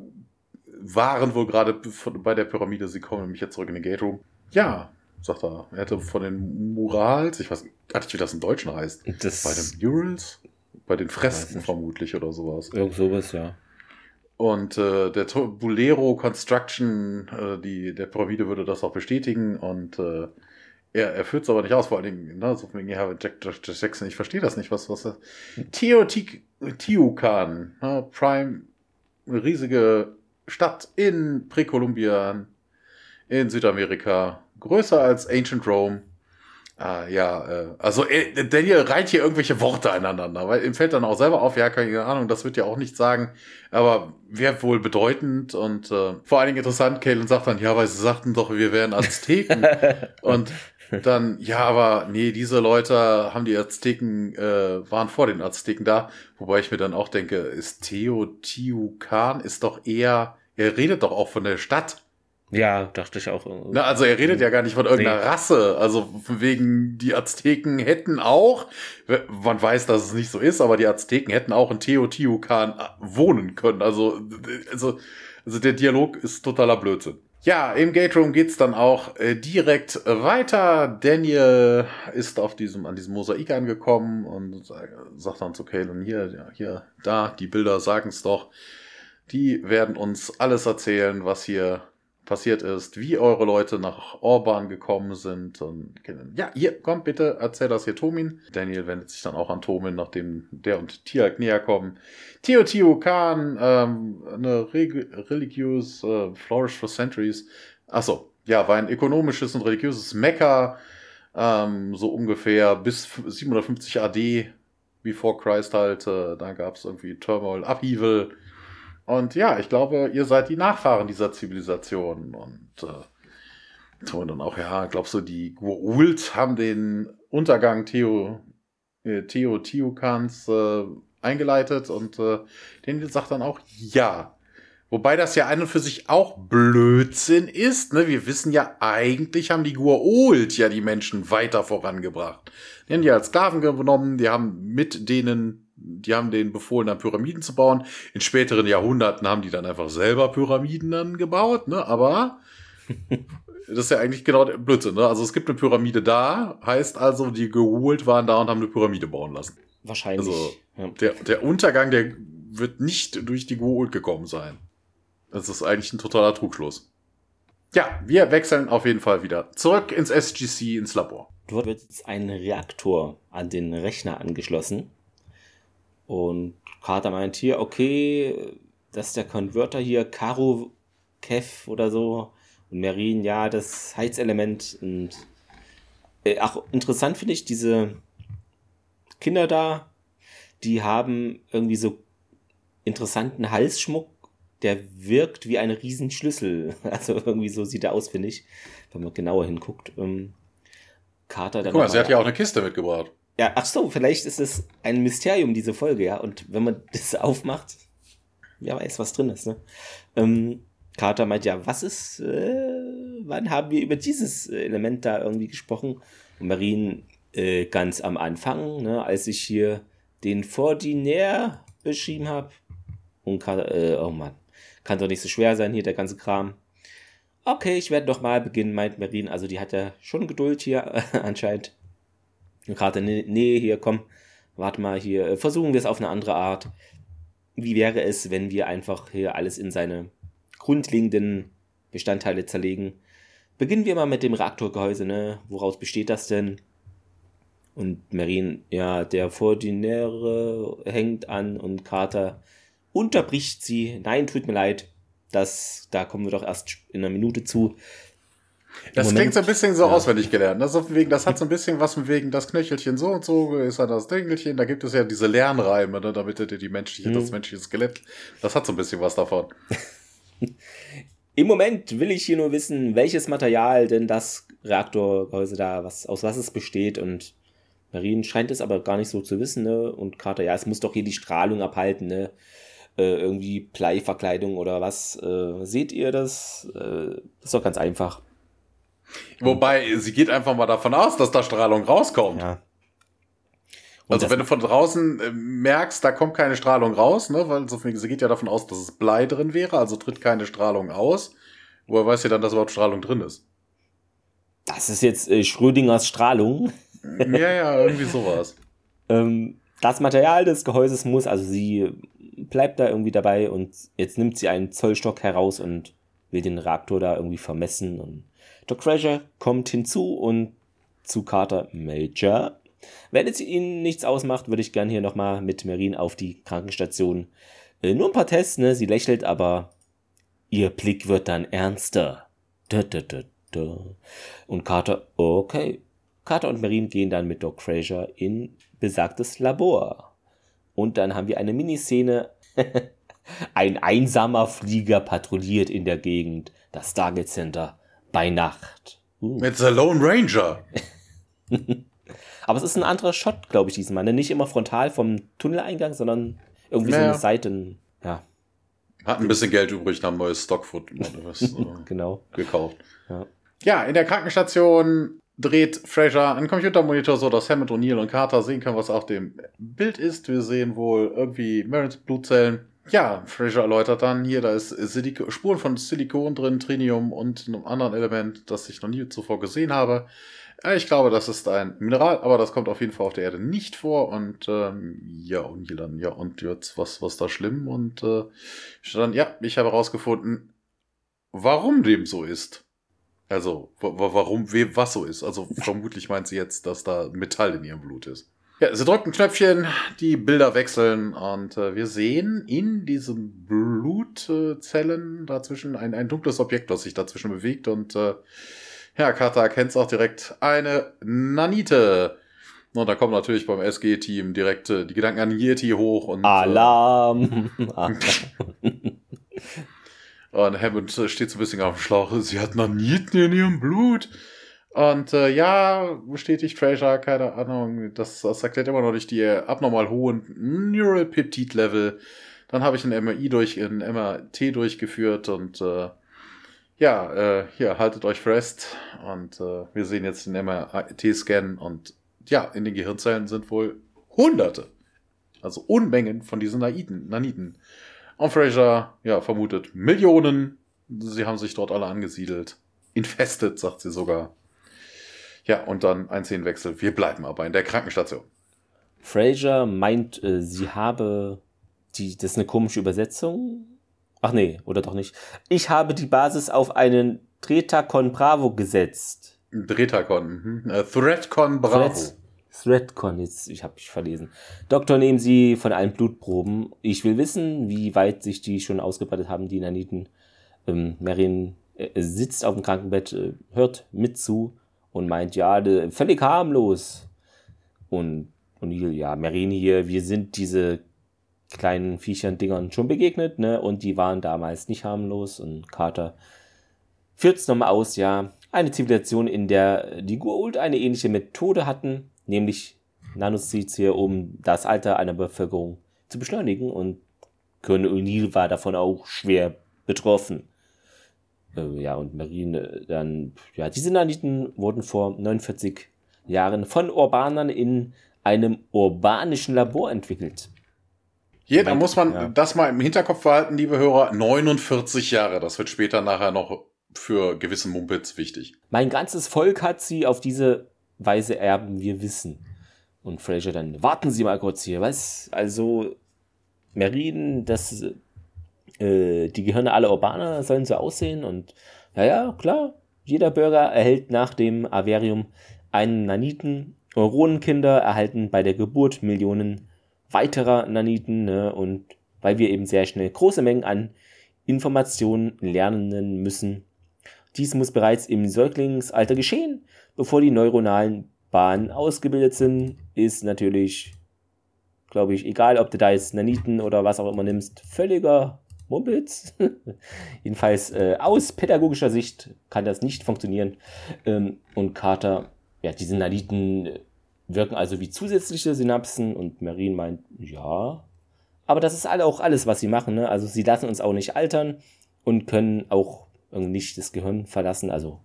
waren wohl gerade bei der Pyramide. Sie kommen nämlich jetzt zurück in den Gate Room. Ja, sagt er. Er hätte von den Murals, ich weiß nicht, wie das im Deutschen heißt. Das bei den Murals? Bei den Fresken vermutlich oder sowas. Irgend sowas, ja. Und äh, der Bolero Construction, äh, die, der Pyramide würde das auch bestätigen. Und äh, er, er führt es aber nicht aus, vor allen Dingen, ne, so wegen, ja, Jack, Jack Jackson, ich verstehe das nicht, was, was er. Teotihuacan, ne, Prime, eine riesige Stadt in Präkolumbien, in Südamerika, größer als Ancient Rome. Ah, ja, äh, also äh, Daniel reiht hier irgendwelche Worte aneinander, weil ihm fällt dann auch selber auf, ja, keine Ahnung, das wird ja auch nicht sagen, aber wäre wohl bedeutend und äh, vor allen Dingen interessant, Kalen sagt dann, ja, weil sie sagten doch, wir wären Azteken und dann, ja, aber nee, diese Leute haben die Azteken, äh, waren vor den Azteken da, wobei ich mir dann auch denke, ist Teotihuacan ist doch eher, er redet doch auch von der Stadt. Ja, dachte ich auch. Na, also er redet ja gar nicht von irgendeiner nee. Rasse. Also wegen die Azteken hätten auch, man weiß, dass es nicht so ist, aber die Azteken hätten auch in Teotihuacan wohnen können. Also, also, also der Dialog ist totaler Blödsinn. Ja, im Gate Room geht's dann auch äh, direkt weiter. Daniel ist auf diesem, an diesem Mosaik angekommen und sagt dann zu Kalen, hier, hier, da, die Bilder sagen's doch. Die werden uns alles erzählen, was hier passiert ist, wie eure Leute nach Orban gekommen sind. Und ja, hier, komm bitte, erzähl das hier Tomin. Daniel wendet sich dann auch an Tomin, nachdem der und Tiak näher kommen. Teotihuacan, ähm, eine religious äh, flourish for centuries. Achso, ja, war ein ökonomisches und religiöses Mekka, ähm, so ungefähr bis 750 AD, before Christ halt. Äh, da gab es irgendwie Turmoil, Upheaval und ja, ich glaube, ihr seid die Nachfahren dieser Zivilisation. Und äh, und dann auch, ja, glaubst du, die Gua'uld haben den Untergang Theo, äh, Theo Tiukans äh, eingeleitet und äh, den sagt dann auch, ja. Wobei das ja an und für sich auch Blödsinn ist. Ne? Wir wissen ja, eigentlich haben die Gua'uld ja die Menschen weiter vorangebracht. Die haben die als Sklaven genommen, die haben mit denen die haben den befohlen, dann Pyramiden zu bauen. In späteren Jahrhunderten haben die dann einfach selber Pyramiden dann gebaut, ne? Aber das ist ja eigentlich genau der Blödsinn, ne? Also es gibt eine Pyramide da, heißt also, die geholt waren da und haben eine Pyramide bauen lassen. Wahrscheinlich. Also ja. der, der Untergang, der wird nicht durch die Goa'uld gekommen sein. Das ist eigentlich ein totaler Trugschluss. Ja, wir wechseln auf jeden Fall wieder zurück ins SGC, ins Labor. Dort wird jetzt ein Reaktor an den Rechner angeschlossen. Und Carter meint hier, okay, das ist der Konverter hier, Karo Kev oder so. Und Merin, ja, das Heizelement. Und äh, ach, interessant finde ich, diese Kinder da, die haben irgendwie so interessanten Halsschmuck, der wirkt wie ein Riesenschlüssel. Also irgendwie so sieht er aus, finde ich, wenn man genauer hinguckt. Ähm, Carter dann. Guck mal, sie hat ja auch eine Kiste mitgebracht. Ja, ach so, vielleicht ist es ein Mysterium, diese Folge, ja. Und wenn man das aufmacht, wer weiß, was drin ist, ne? Ähm, Carter meint ja, was ist, äh, wann haben wir über dieses Element da irgendwie gesprochen? Und Marine äh, ganz am Anfang, ne, als ich hier den Vordinär beschrieben habe. Und Carter, äh, oh Mann, kann doch nicht so schwer sein hier, der ganze Kram. Okay, ich werde doch mal beginnen, meint Marine. Also die hat ja schon Geduld hier anscheinend. Gerade, nee, nee, hier, komm, warte mal, hier, äh, versuchen wir es auf eine andere Art. Wie wäre es, wenn wir einfach hier alles in seine grundlegenden Bestandteile zerlegen? Beginnen wir mal mit dem Reaktorgehäuse, ne? Woraus besteht das denn? Und Marin, ja, der Vordinäre hängt an und Carter unterbricht sie. Nein, tut mir leid. Das, da kommen wir doch erst in einer Minute zu. Das Moment, klingt so ein bisschen so ja. auswendig gelernt. Das, ne? wegen, das hat so ein bisschen was von wegen das Knöchelchen so und so ist ja das Dingelchen. Da gibt es ja diese Lernreime, ne, damit die menschliche, mhm. das menschliche Skelett. Das hat so ein bisschen was davon. Im Moment will ich hier nur wissen, welches Material denn das Reaktorgehäuse da, was, aus was es besteht und Marien scheint es aber gar nicht so zu wissen, ne? Und Carter, ja, es muss doch hier die Strahlung abhalten, ne? Äh, irgendwie Bleiverkleidung oder was. Äh, seht ihr das? Äh, ist doch ganz einfach. Wobei, sie geht einfach mal davon aus, dass da Strahlung rauskommt. Ja. also wenn du von draußen äh, merkst, da kommt keine Strahlung raus, ne, weil sie geht ja davon aus, dass es Blei drin wäre, also tritt keine Strahlung aus. Woher weiß sie dann, dass überhaupt Strahlung drin ist? Das ist jetzt äh, Schrödingers Strahlung. ja, ja, irgendwie sowas. ähm, das Material des Gehäuses muss, also sie bleibt da irgendwie dabei und jetzt nimmt sie einen Zollstock heraus und will den Reaktor da irgendwie vermessen und Dr. Crusher kommt hinzu und zu Carter Major. Wenn es Ihnen nichts ausmacht, würde ich gerne hier nochmal mit Merin auf die Krankenstation. Äh, nur ein paar Tests, ne? Sie lächelt, aber ihr Blick wird dann ernster. Da, da, da, da. Und Carter, okay. Carter und Merin gehen dann mit Doc Fraser in besagtes Labor. Und dann haben wir eine Miniszene. Ein einsamer Flieger patrouilliert in der Gegend, das Stargate Center, bei Nacht. Uh. Mit The Lone Ranger. Aber es ist ein anderer Shot, glaube ich, diesmal. Ne? Nicht immer frontal vom Tunneleingang, sondern irgendwie naja. so eine Seiten. Ja. Hat ein bisschen Geld übrig, haben neues Stockfoot äh, genau. gekauft. Ja. ja, in der Krankenstation dreht Fraser einen Computermonitor so, dass Hammond, O'Neill und Carter sehen können, was auf dem Bild ist. Wir sehen wohl irgendwie Marins Blutzellen. Ja, Fraser erläutert dann hier, da ist Silik Spuren von Silikon drin, Trinium und einem anderen Element, das ich noch nie zuvor gesehen habe. Ich glaube, das ist ein Mineral, aber das kommt auf jeden Fall auf der Erde nicht vor. Und ähm, ja, und hier dann, ja, und jetzt, was, was da schlimm? Und äh, dann, ja, ich habe herausgefunden, warum dem so ist. Also, warum, wem was so ist. Also, vermutlich meint sie jetzt, dass da Metall in ihrem Blut ist. Ja, sie drückt ein Knöpfchen, die Bilder wechseln und äh, wir sehen in diesen Blutzellen dazwischen ein, ein dunkles Objekt, das sich dazwischen bewegt und äh, ja, Kata erkennt es auch direkt eine Nanite. Und da kommen natürlich beim SG-Team direkt äh, die Gedanken an Yeti hoch und. Alarm! Äh, und Hammond steht so ein bisschen auf dem Schlauch. Sie hat Naniten in ihrem Blut. Und äh, ja, bestätigt Fraser, keine Ahnung, das, das erklärt immer noch nicht die abnormal hohen Neural Peptide Level. Dann habe ich ein MRI durch, ein MRT durchgeführt und äh, ja, äh, hier, haltet euch fest. Und äh, wir sehen jetzt den MRT-Scan und ja, in den Gehirnzellen sind wohl Hunderte, also Unmengen von diesen Naiden, Naniten. Und Fraser, ja, vermutet Millionen. Sie haben sich dort alle angesiedelt. Infestet, sagt sie sogar. Ja, und dann ein Szenenwechsel. Wir bleiben aber in der Krankenstation. Fraser meint, äh, sie habe die, das ist eine komische Übersetzung Ach nee, oder doch nicht. Ich habe die Basis auf einen Tretacon Bravo gesetzt. Tretacon, mhm. Äh, Threadcon Bravo. Thread, Threadcon, jetzt, ich habe mich verlesen. Doktor, nehmen Sie von allen Blutproben. Ich will wissen, wie weit sich die schon ausgebreitet haben, die Naniten. Ähm, Marion äh, sitzt auf dem Krankenbett, äh, hört mit zu und meint, ja, völlig harmlos. Und O'Neill, ja, Marine hier, wir sind diese kleinen Viechern, Dingern schon begegnet, ne? Und die waren damals nicht harmlos. Und Carter führt es nochmal aus, ja. Eine Zivilisation, in der die Goa'uld eine ähnliche Methode hatten, nämlich Nanoseeds hier, um das Alter einer Bevölkerung zu beschleunigen. Und Colonel O'Neill war davon auch schwer betroffen. Äh, ja, und Marine dann, ja, diese Naniten wurden vor 49 Jahren von Urbanern in einem urbanischen Labor entwickelt. Hier, da muss man ja. das mal im Hinterkopf behalten, liebe Hörer. 49 Jahre, das wird später nachher noch für gewissen Mumpitz wichtig. Mein ganzes Volk hat sie auf diese Weise erben, wir wissen. Und Fraser dann, warten Sie mal kurz hier, was? Also, Meriden, das, äh, die Gehirne aller Urbaner sollen so aussehen und, ja, ja, klar, jeder Bürger erhält nach dem Averium einen Naniten. Neuronenkinder erhalten bei der Geburt Millionen weiterer Naniten ne? und weil wir eben sehr schnell große Mengen an Informationen lernen müssen. Dies muss bereits im Säuglingsalter geschehen, bevor die neuronalen Bahnen ausgebildet sind, ist natürlich, glaube ich, egal, ob du da jetzt Naniten oder was auch immer nimmst, völliger Mumpitz. Jedenfalls äh, aus pädagogischer Sicht kann das nicht funktionieren. Ähm, und Carter, ja, diese Naniten wirken also wie zusätzliche Synapsen und Marin meint, ja. Aber das ist auch alles, was sie machen. Ne? Also sie lassen uns auch nicht altern und können auch nicht das Gehirn verlassen. Also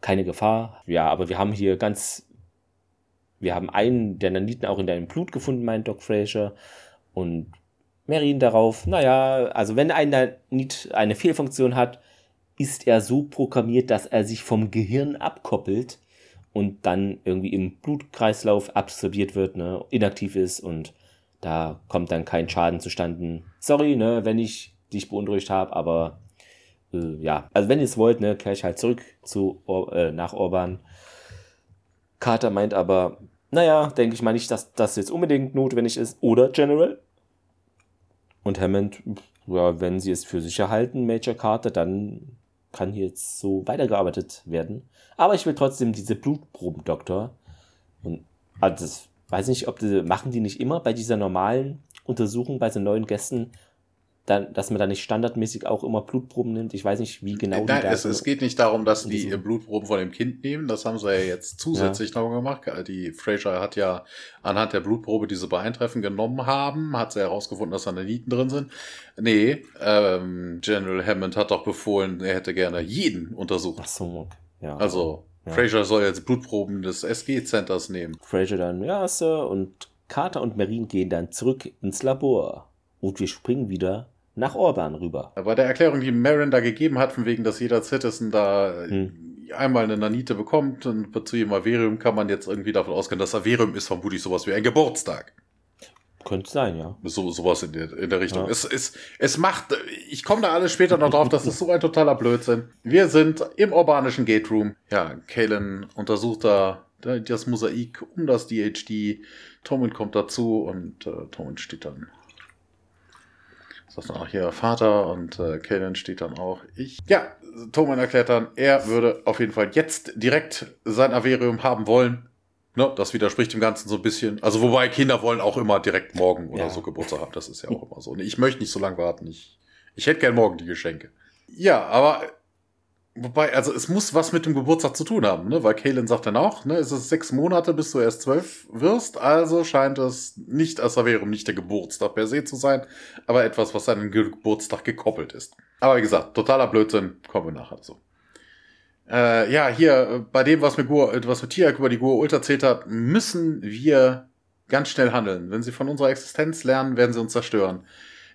keine Gefahr. Ja, aber wir haben hier ganz, wir haben einen der Naniten auch in deinem Blut gefunden, meint Doc Fraser. Und Marin darauf, naja, also wenn ein Nanit eine Fehlfunktion hat, ist er so programmiert, dass er sich vom Gehirn abkoppelt und dann irgendwie im Blutkreislauf absorbiert wird, ne, inaktiv ist und da kommt dann kein Schaden zustande. Sorry, ne, wenn ich dich beunruhigt habe, aber äh, ja, also wenn ihr es wollt, ne, kehre ich halt zurück zu äh, nach Orban. Carter meint aber, naja, denke ich mal nicht, dass das jetzt unbedingt notwendig ist. Oder General? Und Hammond, ja, wenn sie es für sicher halten, Major Carter, dann kann hier jetzt so weitergearbeitet werden. Aber ich will trotzdem diese Blutproben, Doktor. Und also das weiß nicht, ob die, machen die nicht immer bei dieser normalen Untersuchung bei so neuen Gästen dann, dass man da nicht standardmäßig auch immer Blutproben nimmt. Ich weiß nicht, wie genau Nein, es, es geht nicht darum, dass die Blutproben von dem Kind nehmen. Das haben sie ja jetzt zusätzlich ja. noch gemacht. Die Fraser hat ja anhand der Blutprobe diese Beeintreffen genommen haben, hat sie herausgefunden, dass da Nieten drin sind. Nee, ähm, General Hammond hat doch befohlen, er hätte gerne jeden untersucht. Ach so, ja. Also, ja. Fraser soll jetzt Blutproben des SG-Centers nehmen. Fraser dann, ja, Sir, und Carter und Marine gehen dann zurück ins Labor. Und wir springen wieder nach Orban rüber. Bei der Erklärung, die Marin da gegeben hat, von wegen, dass jeder Citizen da hm. einmal eine Nanite bekommt und zu jedem Averium kann man jetzt irgendwie davon ausgehen, dass Averium ist vermutlich sowas wie ein Geburtstag. Könnte sein, ja. So, sowas in der, in der Richtung. Ja. Es, es, es macht, ich komme da alles später noch drauf, das ist so ein totaler Blödsinn. Wir sind im urbanischen Gate Room. Ja, Kalen untersucht da das Mosaik um das DHD. Tommen kommt dazu und äh, Tommen steht dann sagt dann auch hier Vater und äh, Kaden steht dann auch ich. Ja, Thoman erklärt dann, er würde auf jeden Fall jetzt direkt sein Averium haben wollen. Ne, das widerspricht dem Ganzen so ein bisschen. Also wobei Kinder wollen auch immer direkt morgen oder ja. so Geburtstag haben. Das ist ja auch immer so. Ich möchte nicht so lange warten. Ich, ich hätte gern morgen die Geschenke. Ja, aber Wobei, also es muss was mit dem Geburtstag zu tun haben, ne? Weil Kalen sagt dann auch, ne, es ist sechs Monate, bis du erst zwölf wirst, also scheint es nicht als Averum nicht der Geburtstag per se zu sein, aber etwas, was an den Geburtstag gekoppelt ist. Aber wie gesagt, totaler Blödsinn, kommen wir nachher zu. Äh, ja, hier, bei dem, was mit Gur, was mit Tiak über die Gur Ult erzählt hat, müssen wir ganz schnell handeln. Wenn sie von unserer Existenz lernen, werden sie uns zerstören.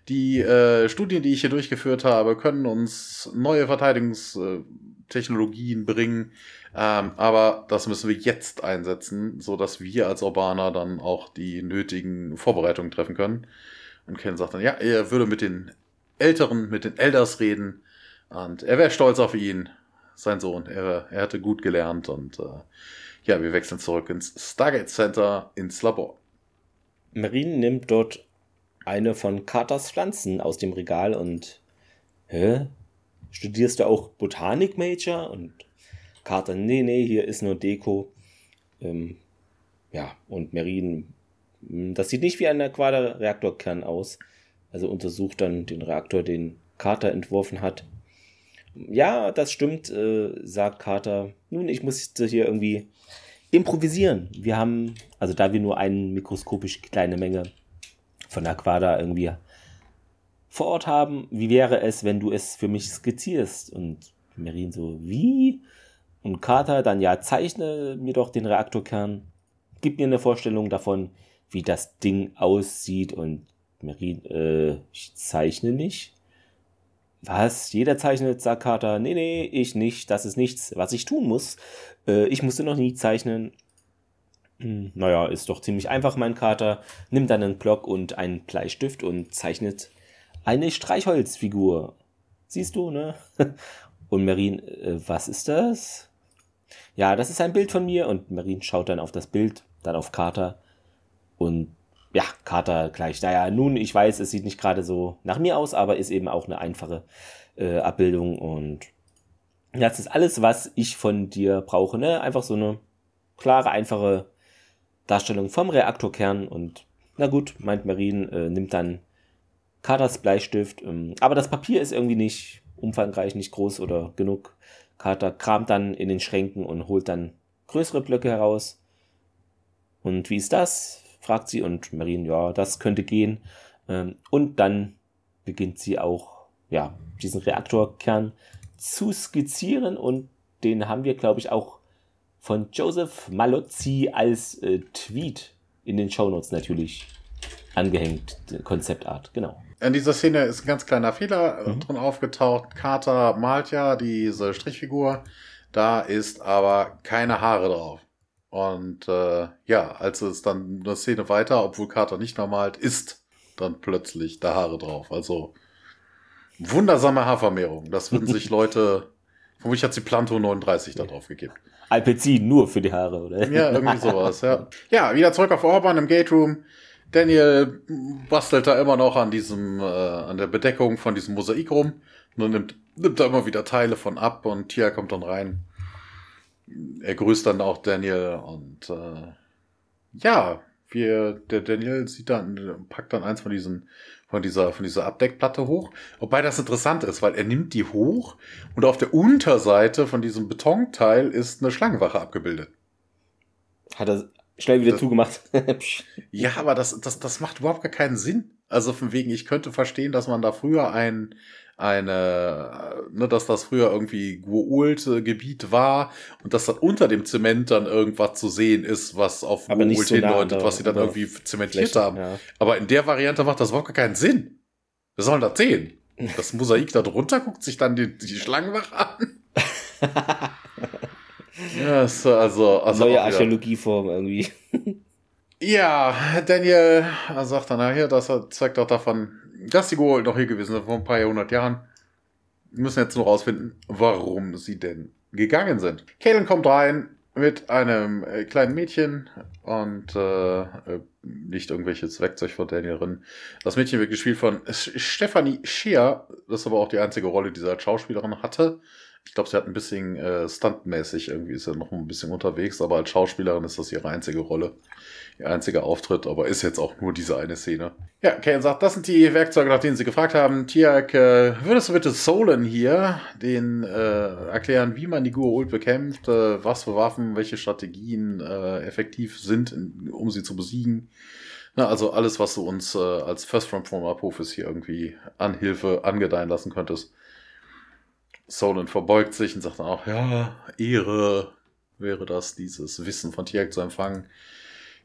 Die äh, Studien, die ich hier durchgeführt habe, können uns neue Verteidigungstechnologien bringen, ähm, aber das müssen wir jetzt einsetzen, so dass wir als Urbaner dann auch die nötigen Vorbereitungen treffen können. Und Ken sagt dann, ja, er würde mit den Älteren, mit den Elders reden und er wäre stolz auf ihn, sein Sohn. Er, er hatte gut gelernt und äh, ja, wir wechseln zurück ins Stargate Center, ins Labor. Marine nimmt dort eine von Carters Pflanzen aus dem Regal und hä? Studierst du auch Botanik, Major? Und Carter, nee, nee, hier ist nur Deko. Ähm, ja, und Merin, hm, das sieht nicht wie ein Quader-Reaktorkern aus. Also untersucht dann den Reaktor, den Carter entworfen hat. Ja, das stimmt, äh, sagt Carter. Nun, ich muss hier irgendwie improvisieren. Wir haben, also da wir nur eine mikroskopisch kleine Menge von Aquada irgendwie vor Ort haben. Wie wäre es, wenn du es für mich skizzierst? Und Merin so, wie? Und Carter dann, ja, zeichne mir doch den Reaktorkern. Gib mir eine Vorstellung davon, wie das Ding aussieht. Und Merin, äh, ich zeichne nicht. Was? Jeder zeichnet, sagt Carter. Nee, nee, ich nicht. Das ist nichts, was ich tun muss. Äh, ich musste noch nie zeichnen. Naja, ist doch ziemlich einfach, mein Kater. Nimmt dann einen Block und einen Bleistift und zeichnet eine Streichholzfigur. Siehst du, ne? Und Marin, äh, was ist das? Ja, das ist ein Bild von mir. Und Marin schaut dann auf das Bild, dann auf Kater. Und ja, Kater gleich. Naja, nun, ich weiß, es sieht nicht gerade so nach mir aus, aber ist eben auch eine einfache äh, Abbildung. Und das ist alles, was ich von dir brauche. Ne? Einfach so eine klare, einfache Darstellung vom Reaktorkern und na gut, meint Marin, äh, nimmt dann Carters Bleistift, ähm, aber das Papier ist irgendwie nicht umfangreich, nicht groß oder genug. Carter kramt dann in den Schränken und holt dann größere Blöcke heraus. Und wie ist das? fragt sie und Marin, ja, das könnte gehen. Ähm, und dann beginnt sie auch, ja, diesen Reaktorkern zu skizzieren und den haben wir, glaube ich, auch von Joseph Malozzi als äh, Tweet in den Shownotes natürlich angehängt, Konzeptart, genau. In dieser Szene ist ein ganz kleiner Fehler äh, mhm. drin aufgetaucht. Carter malt ja diese Strichfigur, da ist aber keine Haare drauf. Und äh, ja, als es dann eine Szene weiter, obwohl Carter nicht mehr malt, ist dann plötzlich da Haare drauf. Also wundersame Haarvermehrung. Das würden sich Leute Vermutlich hat sie Planto 39 da drauf gegeben. Alpezin nur für die Haare, oder? Ja, irgendwie sowas, ja. Ja, wieder zurück auf Orban im Gate Room. Daniel bastelt da immer noch an diesem, äh, an der Bedeckung von diesem Mosaik rum. Und nimmt, nimmt da immer wieder Teile von ab und Tia kommt dann rein. Er grüßt dann auch Daniel und äh, ja, wir, der Daniel sieht dann, packt dann eins von diesen, von dieser, von dieser Abdeckplatte hoch. Wobei das interessant ist, weil er nimmt die hoch und auf der Unterseite von diesem Betonteil ist eine Schlangenwache abgebildet. Hat er schnell wieder Das- zugemacht. Ja, aber das, das, das macht überhaupt gar keinen Sinn. Also von wegen, ich könnte verstehen, dass man da früher ein, eine, ne, dass das früher irgendwie Guoult-Gebiet war und dass dann unter dem Zement dann irgendwas zu sehen ist, was auf Guoult so hindeutet, was sie dann da- irgendwie zementiert Fläche, haben. ja. Aber in der Variante macht das überhaupt gar keinen Sinn. Wir sollen das sehen. Das Mosaik da drunter guckt sich dann die, die Schlangenwache an. ja, also, also Neue Archäologieform irgendwie. ja, Daniel sagt dann, na hier, das zeigt doch davon, dass die Goa'uld noch hier gewesen sind vor ein paar Jahrhundert Jahren. Wir müssen jetzt nur rausfinden, warum sie denn gegangen sind. Kalen kommt rein mit einem äh, kleinen Mädchen und äh, äh, nicht irgendwelches Werkzeug von Daniel drin. Das Mädchen wird gespielt von Stephanie Scheer. Das ist aber auch die einzige Rolle, die sie als Schauspielerin hatte. Ich glaube, sie hat ein bisschen äh, stuntmäßig irgendwie ist sie noch ein bisschen unterwegs, aber als Schauspielerin ist das ihre einzige Rolle, ihr einziger Auftritt, aber ist jetzt auch nur diese eine Szene. Ja, Kane sagt, das sind die Werkzeuge, nach denen sie gefragt haben. Tiak, äh, würdest du bitte Solen hier den äh, erklären, wie man die Gua'uld bekämpft, äh, was für Waffen, welche Strategien äh, effektiv sind, in, um sie zu besiegen? Na, also alles, was du uns äh, als First from Former Apophis hier irgendwie an Hilfe angedeihen lassen könntest. Solon verbeugt sich und sagt dann auch, ja, Ehre wäre das, dieses Wissen von Tiak zu empfangen.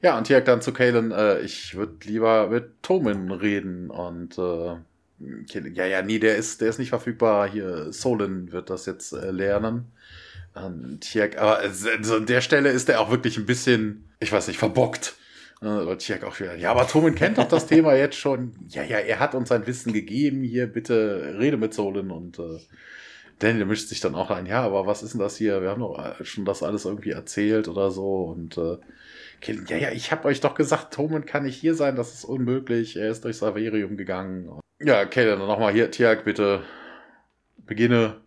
Ja, und Tiak dann zu Kalen, äh, ich würde lieber mit Tomin reden und äh, Kalen, ja, ja, nee, der ist, der ist nicht verfügbar. Hier, Solon wird das jetzt äh, lernen. Und Tiak, aber also an der Stelle ist er auch wirklich ein bisschen, ich weiß nicht, verbockt. Äh, Weil Tiak auch wieder, ja, aber Tomin kennt doch das Thema jetzt schon. Ja, ja, er hat uns sein Wissen gegeben. Hier, bitte rede mit Solon und äh, Daniel mischt sich dann auch ein, ja, aber was ist denn das hier? Wir haben doch äh, schon das alles irgendwie erzählt oder so. Und äh, Kellen, ja, ja, ich habe euch doch gesagt, Toman kann nicht hier sein, das ist unmöglich. Er ist durchs Saverium gegangen. Ja, Kellen, dann nochmal hier, Tiag, bitte beginne.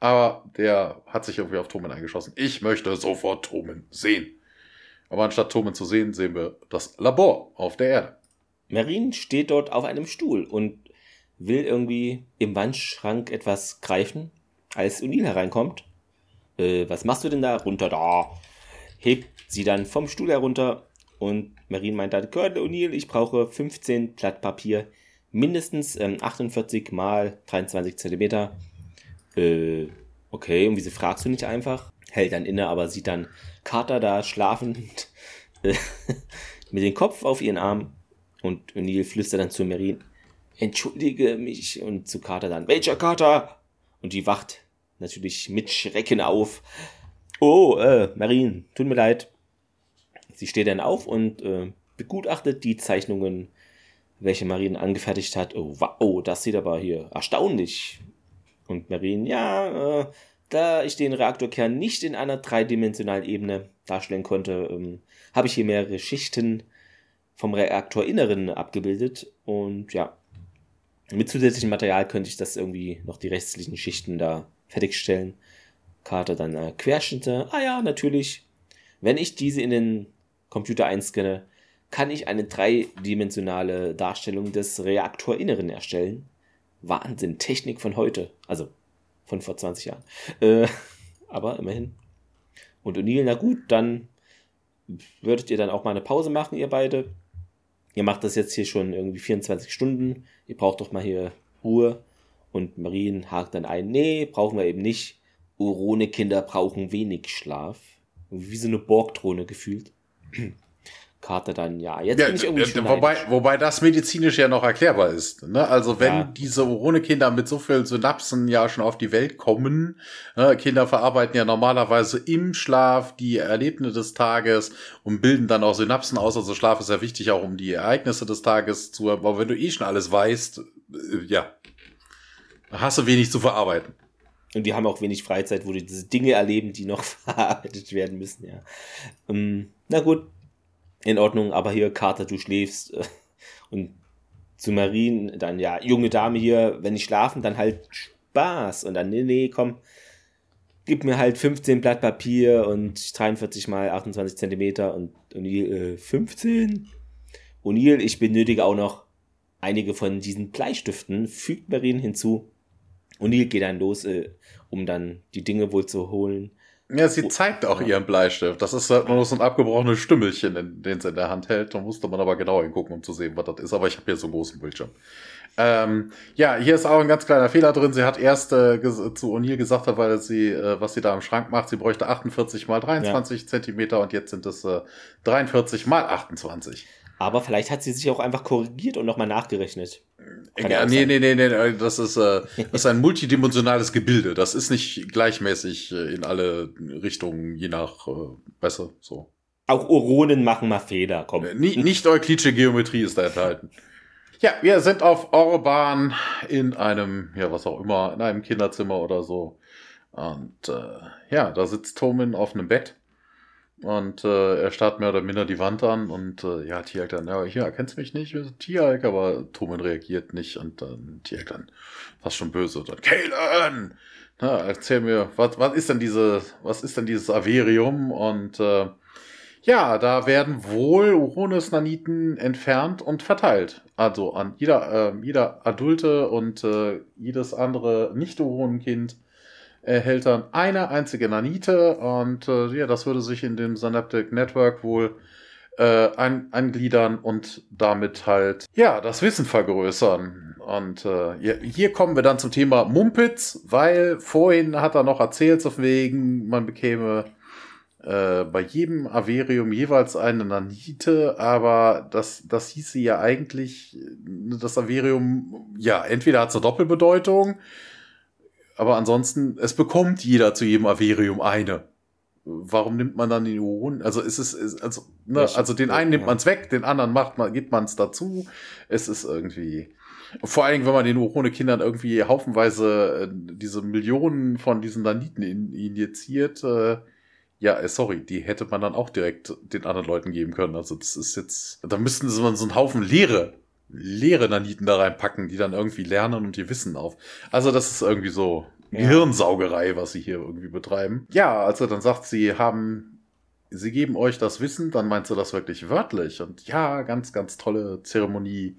Aber der hat sich irgendwie auf Toman eingeschossen. Ich möchte sofort Toman sehen. Aber anstatt Toman zu sehen, sehen wir das Labor auf der Erde. Marin steht dort auf einem Stuhl und will irgendwie im Wandschrank etwas greifen, als O'Neill hereinkommt. Äh, was machst du denn da? Runter da. Hebt sie dann vom Stuhl herunter und Marin meint dann, Colonel O'Neill, ich brauche 15 Blatt Papier, mindestens ähm, 48 mal 23 Zentimeter. Äh, okay, und wieso fragst du nicht einfach? Hält dann inne, aber sieht dann Carter da schlafend mit dem Kopf auf ihren Arm und O'Neill flüstert dann zu Marin, entschuldige mich und zu Carter dann, Major Carter! Und die wacht natürlich mit Schrecken auf. Oh, äh, Marin, tut mir leid. Sie steht dann auf und äh, begutachtet die Zeichnungen, welche Marin angefertigt hat. Oh, wow, das sieht aber hier erstaunlich. Und Marin, ja, äh, da ich den Reaktorkern nicht in einer dreidimensionalen Ebene darstellen konnte, ähm, habe ich hier mehrere Schichten vom Reaktorinneren abgebildet und ja, mit zusätzlichem Material könnte ich das irgendwie noch die restlichen Schichten da fertigstellen. Karte dann äh, Querschnitte. Ah ja, natürlich. Wenn ich diese in den Computer einscanne, kann ich eine dreidimensionale Darstellung des Reaktorinneren erstellen. Wahnsinn, Technik von heute. Also von vor 20 Jahren. Äh, aber immerhin. Und O'Neill, na gut, dann würdet ihr dann auch mal eine Pause machen, ihr beide. Ihr macht das jetzt hier schon irgendwie 24 Stunden. Ihr braucht doch mal hier Ruhe. Und Marien hakt dann ein, nee, brauchen wir eben nicht. Urone-Kinder brauchen wenig Schlaf. Wie so eine Borgdrohne gefühlt. Carter dann, ja, jetzt Ja, bin ich irgendwie schon wobei, wobei das medizinisch ja noch erklärbar ist. Ne? Also wenn Ja. diese Urone-Kinder mit so vielen Synapsen ja schon auf die Welt kommen, ne? Kinder verarbeiten ja normalerweise im Schlaf die Erlebnisse des Tages und bilden dann auch Synapsen aus. Also Schlaf ist ja wichtig auch, um die Ereignisse des Tages zu, aber wenn du eh schon alles weißt, äh, ja, hast du wenig zu verarbeiten. Und die haben auch wenig Freizeit, wo die diese Dinge erleben, die noch verarbeitet werden müssen, ja. Ähm, na gut, in Ordnung, aber hier, Carter, du schläfst. Äh, und zu Marien, dann, ja, junge Dame hier, wenn ich schlafen, dann halt Spaß. Und dann, nee, nee, komm, gib mir halt 15 Blatt Papier und 43 mal 28 Zentimeter und O'Neill, äh, 15? O'Neill, ich benötige auch noch einige von diesen Bleistiften, fügt Marien hinzu. O'Neill geht dann los, äh, um dann die Dinge wohl zu holen. Ja, sie zeigt auch ihren Bleistift. Das ist halt nur so ein abgebrochenes Stümmelchen, den sie in der Hand hält. Da musste man aber genau hingucken, um zu sehen, was das ist. Aber ich habe hier so einen großen Bildschirm. Ähm, ja, hier ist auch ein ganz kleiner Fehler drin. Sie hat erst äh, zu O'Neill gesagt, weil sie, äh, was sie da im Schrank macht, sie bräuchte 48 mal 23 ja. Zentimeter und jetzt sind es äh, 43 mal 28. Aber vielleicht hat sie sich auch einfach korrigiert und nochmal nachgerechnet. Kann ja, nee, nee, nee, nee, das ist, äh, das ist ein multidimensionales Gebilde. Das ist nicht gleichmäßig äh, in alle Richtungen, je nach äh, besser, so. Auch Oronen machen mal Fehler, komm. Äh, nicht, nicht euklidische Geometrie ist da enthalten. Ja, wir sind auf Orban in einem, ja, was auch immer, in einem Kinderzimmer oder so. Und äh, ja, da sitzt Tomin auf einem Bett und äh, er starrt mehr oder minder die Wand an und äh, ja, Tiag dann, ja, hier, erkennst du mich nicht? Tiag, aber Tomen reagiert nicht und dann Tiag dann fast schon böse. Dann, Kalen! Na, erzähl mir, was, was ist denn diese, was ist denn dieses Averium? Und äh, ja, da werden wohl Uranus Naniten entfernt und verteilt. Also an jeder, äh, jeder Adulte und äh, jedes andere Nicht-Uronenkind erhält dann eine einzige Nanite und äh, ja, das würde sich in dem Synaptic Network wohl äh, ein, angliedern und damit halt ja das Wissen vergrößern. Und äh, hier, hier kommen wir dann zum Thema Mumpitz, weil vorhin hat er noch erzählt, so wegen man bekäme äh, bei jedem Averium jeweils eine Nanite, aber das, das hieße ja eigentlich, das Averium, ja, entweder hat es eine Doppelbedeutung, aber ansonsten, es bekommt jeder zu jedem Averium eine. Warum nimmt man dann die Neuronen? Also ist es, ist, also, ne, also den einen nimmt man es weg, den anderen macht man, gibt man es dazu. Es ist irgendwie. Vor allen Dingen, wenn man den Urone-Kindern irgendwie haufenweise äh, diese Millionen von diesen Naniten in, injiziert, äh, ja, äh, sorry, die hätte man dann auch direkt den anderen Leuten geben können. Also das ist jetzt, da müssten sie so einen Haufen leere leere Naniten da reinpacken, die dann irgendwie lernen und ihr Wissen auf. Also das ist irgendwie so ja. Hirnsaugerei, was sie hier irgendwie betreiben. Ja, also dann sagt sie, haben, sie geben euch das Wissen, dann meinst du das wirklich wörtlich. Und ja, ganz, ganz tolle Zeremonie.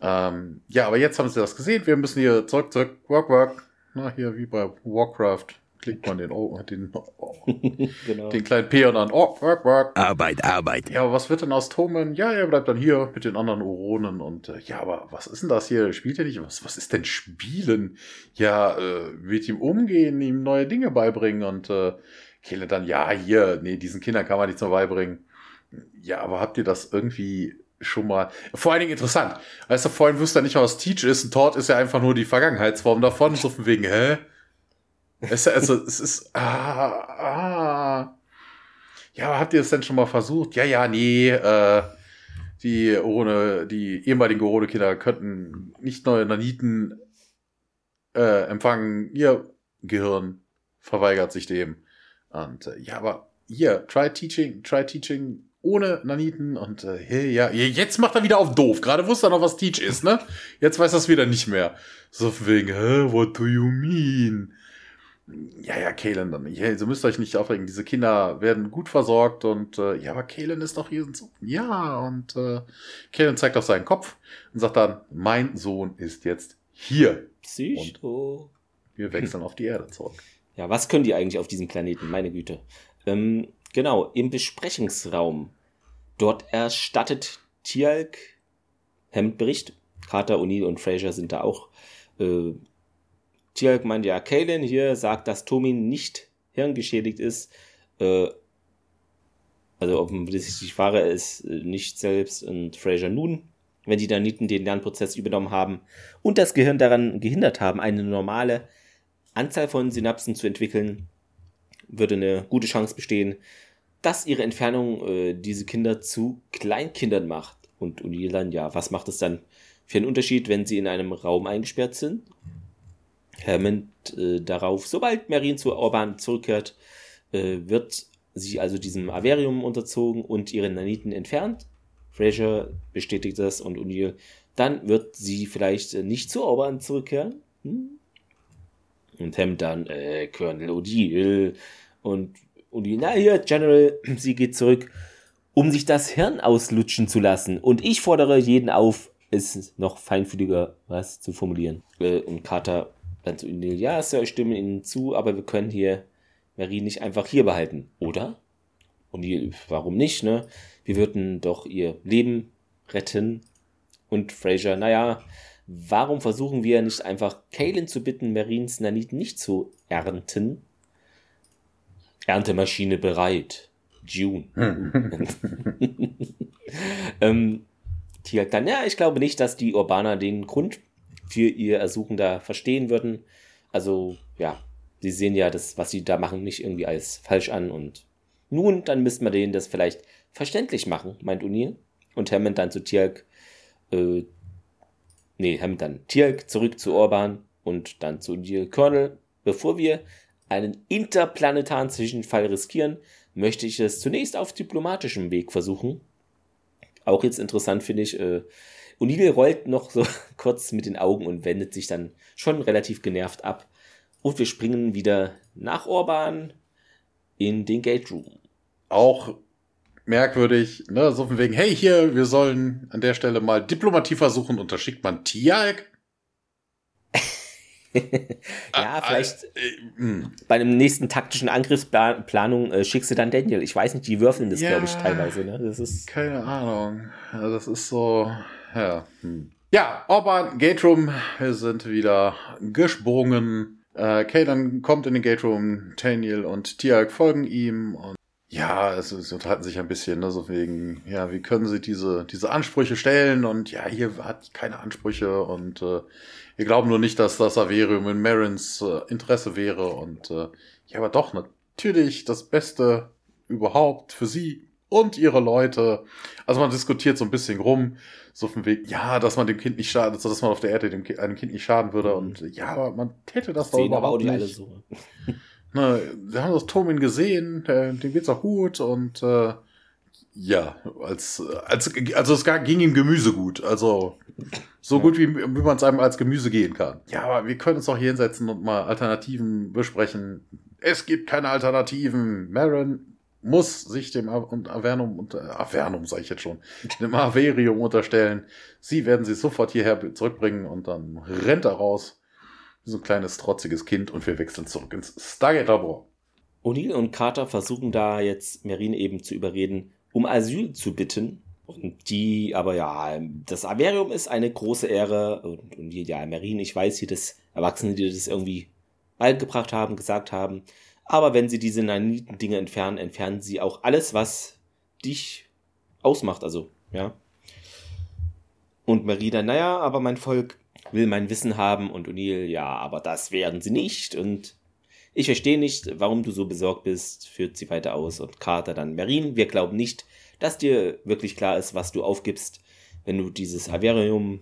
Ähm, ja, aber jetzt haben sie das gesehen, wir müssen hier zurück, zurück, work, work. Na, hier wie bei Warcraft klickt man den, oh, den, oh, genau. den kleinen Peon an. Oh, work, work. Arbeit, Arbeit. Ja, aber was wird denn aus Tomen? Ja, er bleibt dann hier mit den anderen Oronen und äh, ja, aber was ist denn das hier? Spielt er nicht? Was, was ist denn Spielen? Ja, äh, mit ihm umgehen, ihm neue Dinge beibringen und äh, Kehle dann, ja, hier, nee, diesen Kindern kann man nichts mehr beibringen. Ja, aber habt ihr das irgendwie schon mal. Vor allen Dingen interessant. Weißt du, vorhin wusste er nicht, was Teach ist. Ein Tod ist ja einfach nur die Vergangenheitsform davon. So von wegen, hä? Es, also, es ist, ah, ah. Ja, habt ihr es denn schon mal versucht? Ja, ja, nee, äh, die ohne, die ehemaligen Gorode-Kinder könnten nicht neue Naniten äh, empfangen. Ihr Gehirn verweigert sich dem. Und äh, ja, aber hier, try teaching, try teaching ohne Naniten und äh, hey, ja, jetzt macht er wieder auf doof. Gerade wusste er noch, was Teach ist, ne? Jetzt weiß er es wieder nicht mehr. So wegen, hä, what do you mean? Ja, ja, Kalen dann. Ja, so müsst ihr euch nicht aufregen. Diese Kinder werden gut versorgt und äh, ja, aber Kalen ist doch hier. So. Ja, und äh, Kalen zeigt auf seinen Kopf und sagt dann, mein Sohn ist jetzt hier. Psycho. Und wir wechseln auf die Erde zurück. Ja, was können die eigentlich auf diesem Planeten? Meine Güte. Ähm, genau, im Besprechungsraum. Dort erstattet Tialk Hemdbericht. Carter, O'Neill und Fraser sind da auch äh, Tialk meint ja, Kalen hier sagt, dass Tomin nicht hirngeschädigt ist. Äh, also offensichtlich war er es äh, nicht selbst und Fraser nun, wenn die Daniten den Lernprozess übernommen haben und das Gehirn daran gehindert haben, eine normale Anzahl von Synapsen zu entwickeln, würde eine gute Chance bestehen, dass ihre Entfernung äh, diese Kinder zu Kleinkindern macht. Und Unilan, ja, was macht es dann für einen Unterschied, wenn sie in einem Raum eingesperrt sind Hammond äh, darauf, sobald Marine zu Orban zurückkehrt, äh, wird sie also diesem Averium unterzogen und ihre Naniten entfernt. Fraser bestätigt das und O'Neill, dann wird sie vielleicht äh, nicht zu Orban zurückkehren. Hm? Und Hammond dann, äh, Colonel O'Neill und O'Neill, na hier, General, sie geht zurück, um sich das Hirn auslutschen zu lassen. Und ich fordere jeden auf, es noch feinfühliger was zu formulieren. Äh, und Carter dann zu O'Neill, ja, Sir, ich stimme Ihnen zu, aber wir können hier Marie nicht einfach hier behalten, oder? O'Neill, warum nicht, ne? Wir würden doch ihr Leben retten. Und Fraser, naja, warum versuchen wir nicht einfach Kalen zu bitten, Marines Nanit nicht zu ernten? Erntemaschine bereit. June. ähm, Tiak dann, ja, ich glaube nicht, dass die Urbaner den Grund für ihr Ersuchen da verstehen würden. Also, ja, sie sehen ja das, was sie da machen, nicht irgendwie als falsch an. Und nun, dann müssten wir denen das vielleicht verständlich machen, meint O'Neill. Und Hammond dann zu Tiak, äh, nee, Hammond dann Tiak zurück zu Orban und dann zu O'Neill. Colonel, bevor wir einen interplanetaren Zwischenfall riskieren, möchte ich es zunächst auf diplomatischem Weg versuchen. Auch jetzt interessant finde ich, äh, O'Neill rollt noch so kurz mit den Augen und wendet sich dann schon relativ genervt ab. Und wir springen wieder nach Orban in den Gate Room. Auch merkwürdig, ne? So von wegen, hey, hier, wir sollen an der Stelle mal Diplomatie versuchen und da schickt man Tialk ja, vielleicht äh, äh, bei einem nächsten taktischen Angriffsplanung äh, schickst du dann Daniel. Ich weiß nicht, die würfeln das, ja, glaube ich, teilweise. Ne? Das ist keine Ahnung. Ja, das ist so, ja. Hm. Ja, Orban, Gate Room, wir sind wieder gesprungen. Äh, Kaden kommt in den Gate Room, Daniel und Tiag folgen ihm und ja, es, es unterhalten sich ein bisschen, ne, so wegen, ja, wie können sie diese, diese Ansprüche stellen und ja, hier hat keine Ansprüche und äh, wir glauben nur nicht, dass das Averium in Marins äh, Interesse wäre. Und äh, ja, aber doch, natürlich das Beste überhaupt für sie und ihre Leute. Also man diskutiert so ein bisschen rum, so vom Weg, ja, dass man dem Kind nicht schadet, dass man auf der Erde dem kind, einem Kind nicht schaden würde. Mhm. Und ja, aber man täte das doch überhaupt aber auch nicht. Alle so. Ne, wir haben das Tomin gesehen, der, dem geht's auch gut und äh, ja, als, als also es ging ihm Gemüse gut. Also so gut, wie, wie man es einem als Gemüse gehen kann. Ja, aber wir können uns doch hier hinsetzen und mal Alternativen besprechen. Es gibt keine Alternativen. Marin muss sich dem Avernum, und, äh, Avernum sage ich jetzt schon, dem Averium unterstellen. Sie werden sie sofort hierher zurückbringen und dann rennt er raus. Wie so ein kleines, trotziges Kind und wir wechseln zurück ins Stargate-Labor. O'Neill und Carter versuchen da jetzt Marine eben zu überreden, um Asyl zu bitten und die, aber ja, das Averium ist eine große Ehre. Und, und ja, Marine, ich weiß hier, dass Erwachsene, die das irgendwie beigebracht haben, gesagt haben. Aber wenn sie diese naniten Dinge entfernen, entfernen sie auch alles, was dich ausmacht. Also, ja. Und Marie dann, naja, aber mein Volk will mein Wissen haben. Und O'Neill, ja, aber das werden sie nicht. Und ich verstehe nicht, warum du so besorgt bist, führt sie weiter aus. Und Carter dann, Marine, wir glauben nicht, dass dir wirklich klar ist, was du aufgibst, wenn du dieses Averium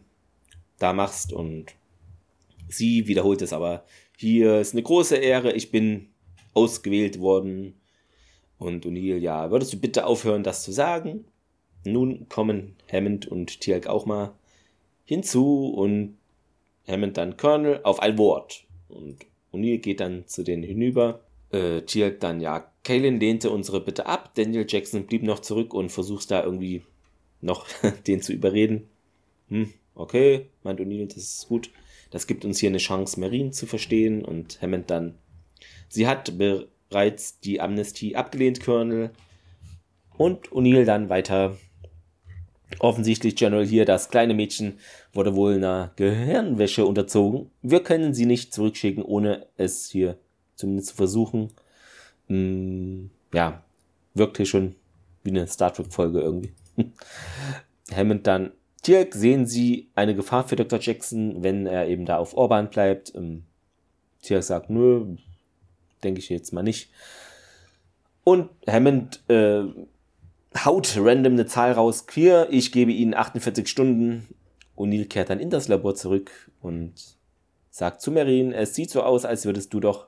da machst und sie wiederholt es aber. Hier ist eine große Ehre, ich bin ausgewählt worden. Und O'Neill, ja, würdest du bitte aufhören, das zu sagen? Nun kommen Hammond und Tialk auch mal hinzu und Hammond dann Colonel auf ein Wort. Und O'Neill geht dann zu denen hinüber. Äh, Tialk dann, ja, Kaylin lehnte unsere Bitte ab. Daniel Jackson blieb noch zurück und versucht da irgendwie noch den zu überreden. Hm, okay, meint O'Neill, das ist gut. Das gibt uns hier eine Chance, Marine zu verstehen. Und Hammond dann, sie hat bereits die Amnestie abgelehnt, Colonel. Und O'Neill dann weiter. Offensichtlich, General, hier, das kleine Mädchen wurde wohl einer Gehirnwäsche unterzogen. Wir können sie nicht zurückschicken, ohne es hier zumindest zu versuchen mh, mm, ja, wirkte schon wie eine Star Trek-Folge irgendwie. Hammond dann, Dirk, sehen Sie eine Gefahr für Dr. Jackson, wenn er eben da auf Orban bleibt? Ähm, Dirk sagt, nö, denke ich jetzt mal nicht. Und Hammond äh, haut random eine Zahl raus. Hier, ich gebe Ihnen 48 Stunden. O'Neill kehrt dann in das Labor zurück und sagt zu Merin, es sieht so aus, als würdest du doch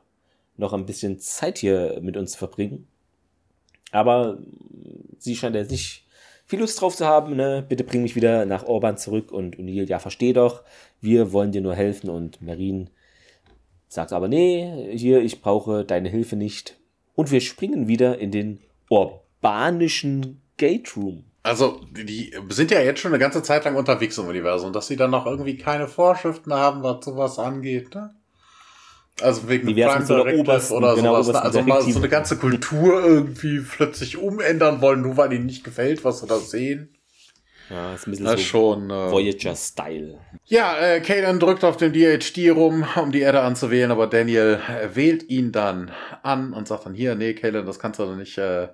noch ein bisschen Zeit hier mit uns verbringen. Aber sie scheint jetzt nicht viel Lust drauf zu haben, ne? Bitte bring mich wieder nach Orban zurück und O'Neill, ja, versteh doch, wir wollen dir nur helfen und Merin sagt aber, nee, hier, ich brauche deine Hilfe nicht. Und wir springen wieder in den urbanischen Gate Room. Also, die sind ja jetzt schon eine ganze Zeit lang unterwegs im Universum, dass sie dann noch irgendwie keine Vorschriften haben, was sowas angeht, ne? Also wegen Die Prime so Directive obersten, oder genau, sowas. Ne? Also mal so eine ganze Kultur irgendwie plötzlich umändern wollen, nur weil ihnen nicht gefällt, was sie da sehen. Ja, ist ein bisschen Das so schon. Äh, Voyager-Style. Ja, äh, Kanan drückt auf dem DHD rum, um die Erde anzuwählen, aber Daniel äh, wählt ihn dann an und sagt dann hier, nee, Kanan, das kannst du doch nicht, äh,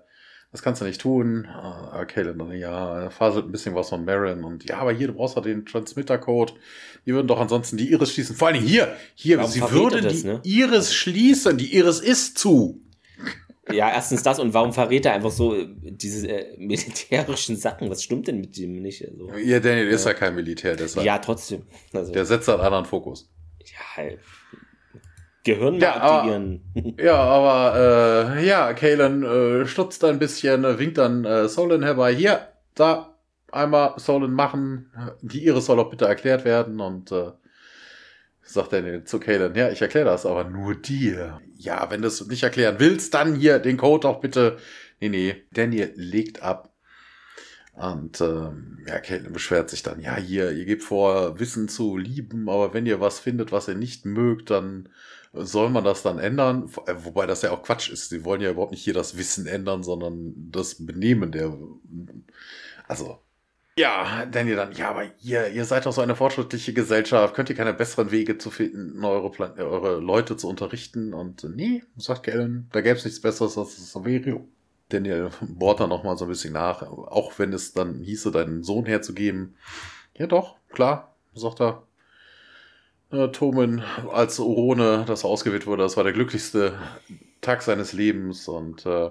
das kannst du nicht tun. Äh, Kanan dann, ja, er faselt ein bisschen was von Marin und ja, aber hier, du brauchst doch den Transmitter-Code. Die würden doch ansonsten die Iris schließen. Vor allem hier, hier, Warum sie würden das, die ne? Iris schließen. Die Iris ist zu. Ja, erstens das und warum verrät er einfach so äh, diese äh, militärischen Sachen? Was stimmt denn mit dem nicht? Also, Ja, Daniel ist ja kein Militär, deshalb. ja, trotzdem. Also, Der setzt einen anderen Fokus. ja, halt. Gehirn Ja, mal aber- aktivieren. Ja, aber äh, ja, Kalen äh, stutzt ein bisschen, äh, winkt dann äh, Solon herbei. Hier, da, einmal Solon machen. Die Iris soll auch bitte erklärt werden. Und äh, sagt er zu Kalen, ja, ich erkläre das, aber nur dir. Ja, wenn du es nicht erklären willst, dann hier den Code auch bitte. Nee, nee, Daniel legt ab. Und ähm, ja, Caitlin beschwert sich dann, ja, hier, ihr gebt vor, Wissen zu lieben, aber wenn ihr was findet, was ihr nicht mögt, dann soll man das dann ändern? Äh, Wobei das ja auch Quatsch ist. Sie wollen ja überhaupt nicht hier das Wissen ändern, sondern das Benehmen der. Also. Ja, Daniel dann, ja, aber ihr, ihr seid doch so eine fortschrittliche Gesellschaft. Könnt ihr keine besseren Wege zu finden, eure, Plan eure Leute zu unterrichten? Und äh, nee, sagt Kellen, da gäbe es nichts Besseres als das Saverio. Daniel bohrt dann noch mal so ein bisschen nach, auch wenn es dann hieße, deinen Sohn herzugeben. Ja, doch, klar, sagt er. Äh, Tomen als Urone, das ausgewählt wurde, das war der glücklichste Tag seines Lebens und äh,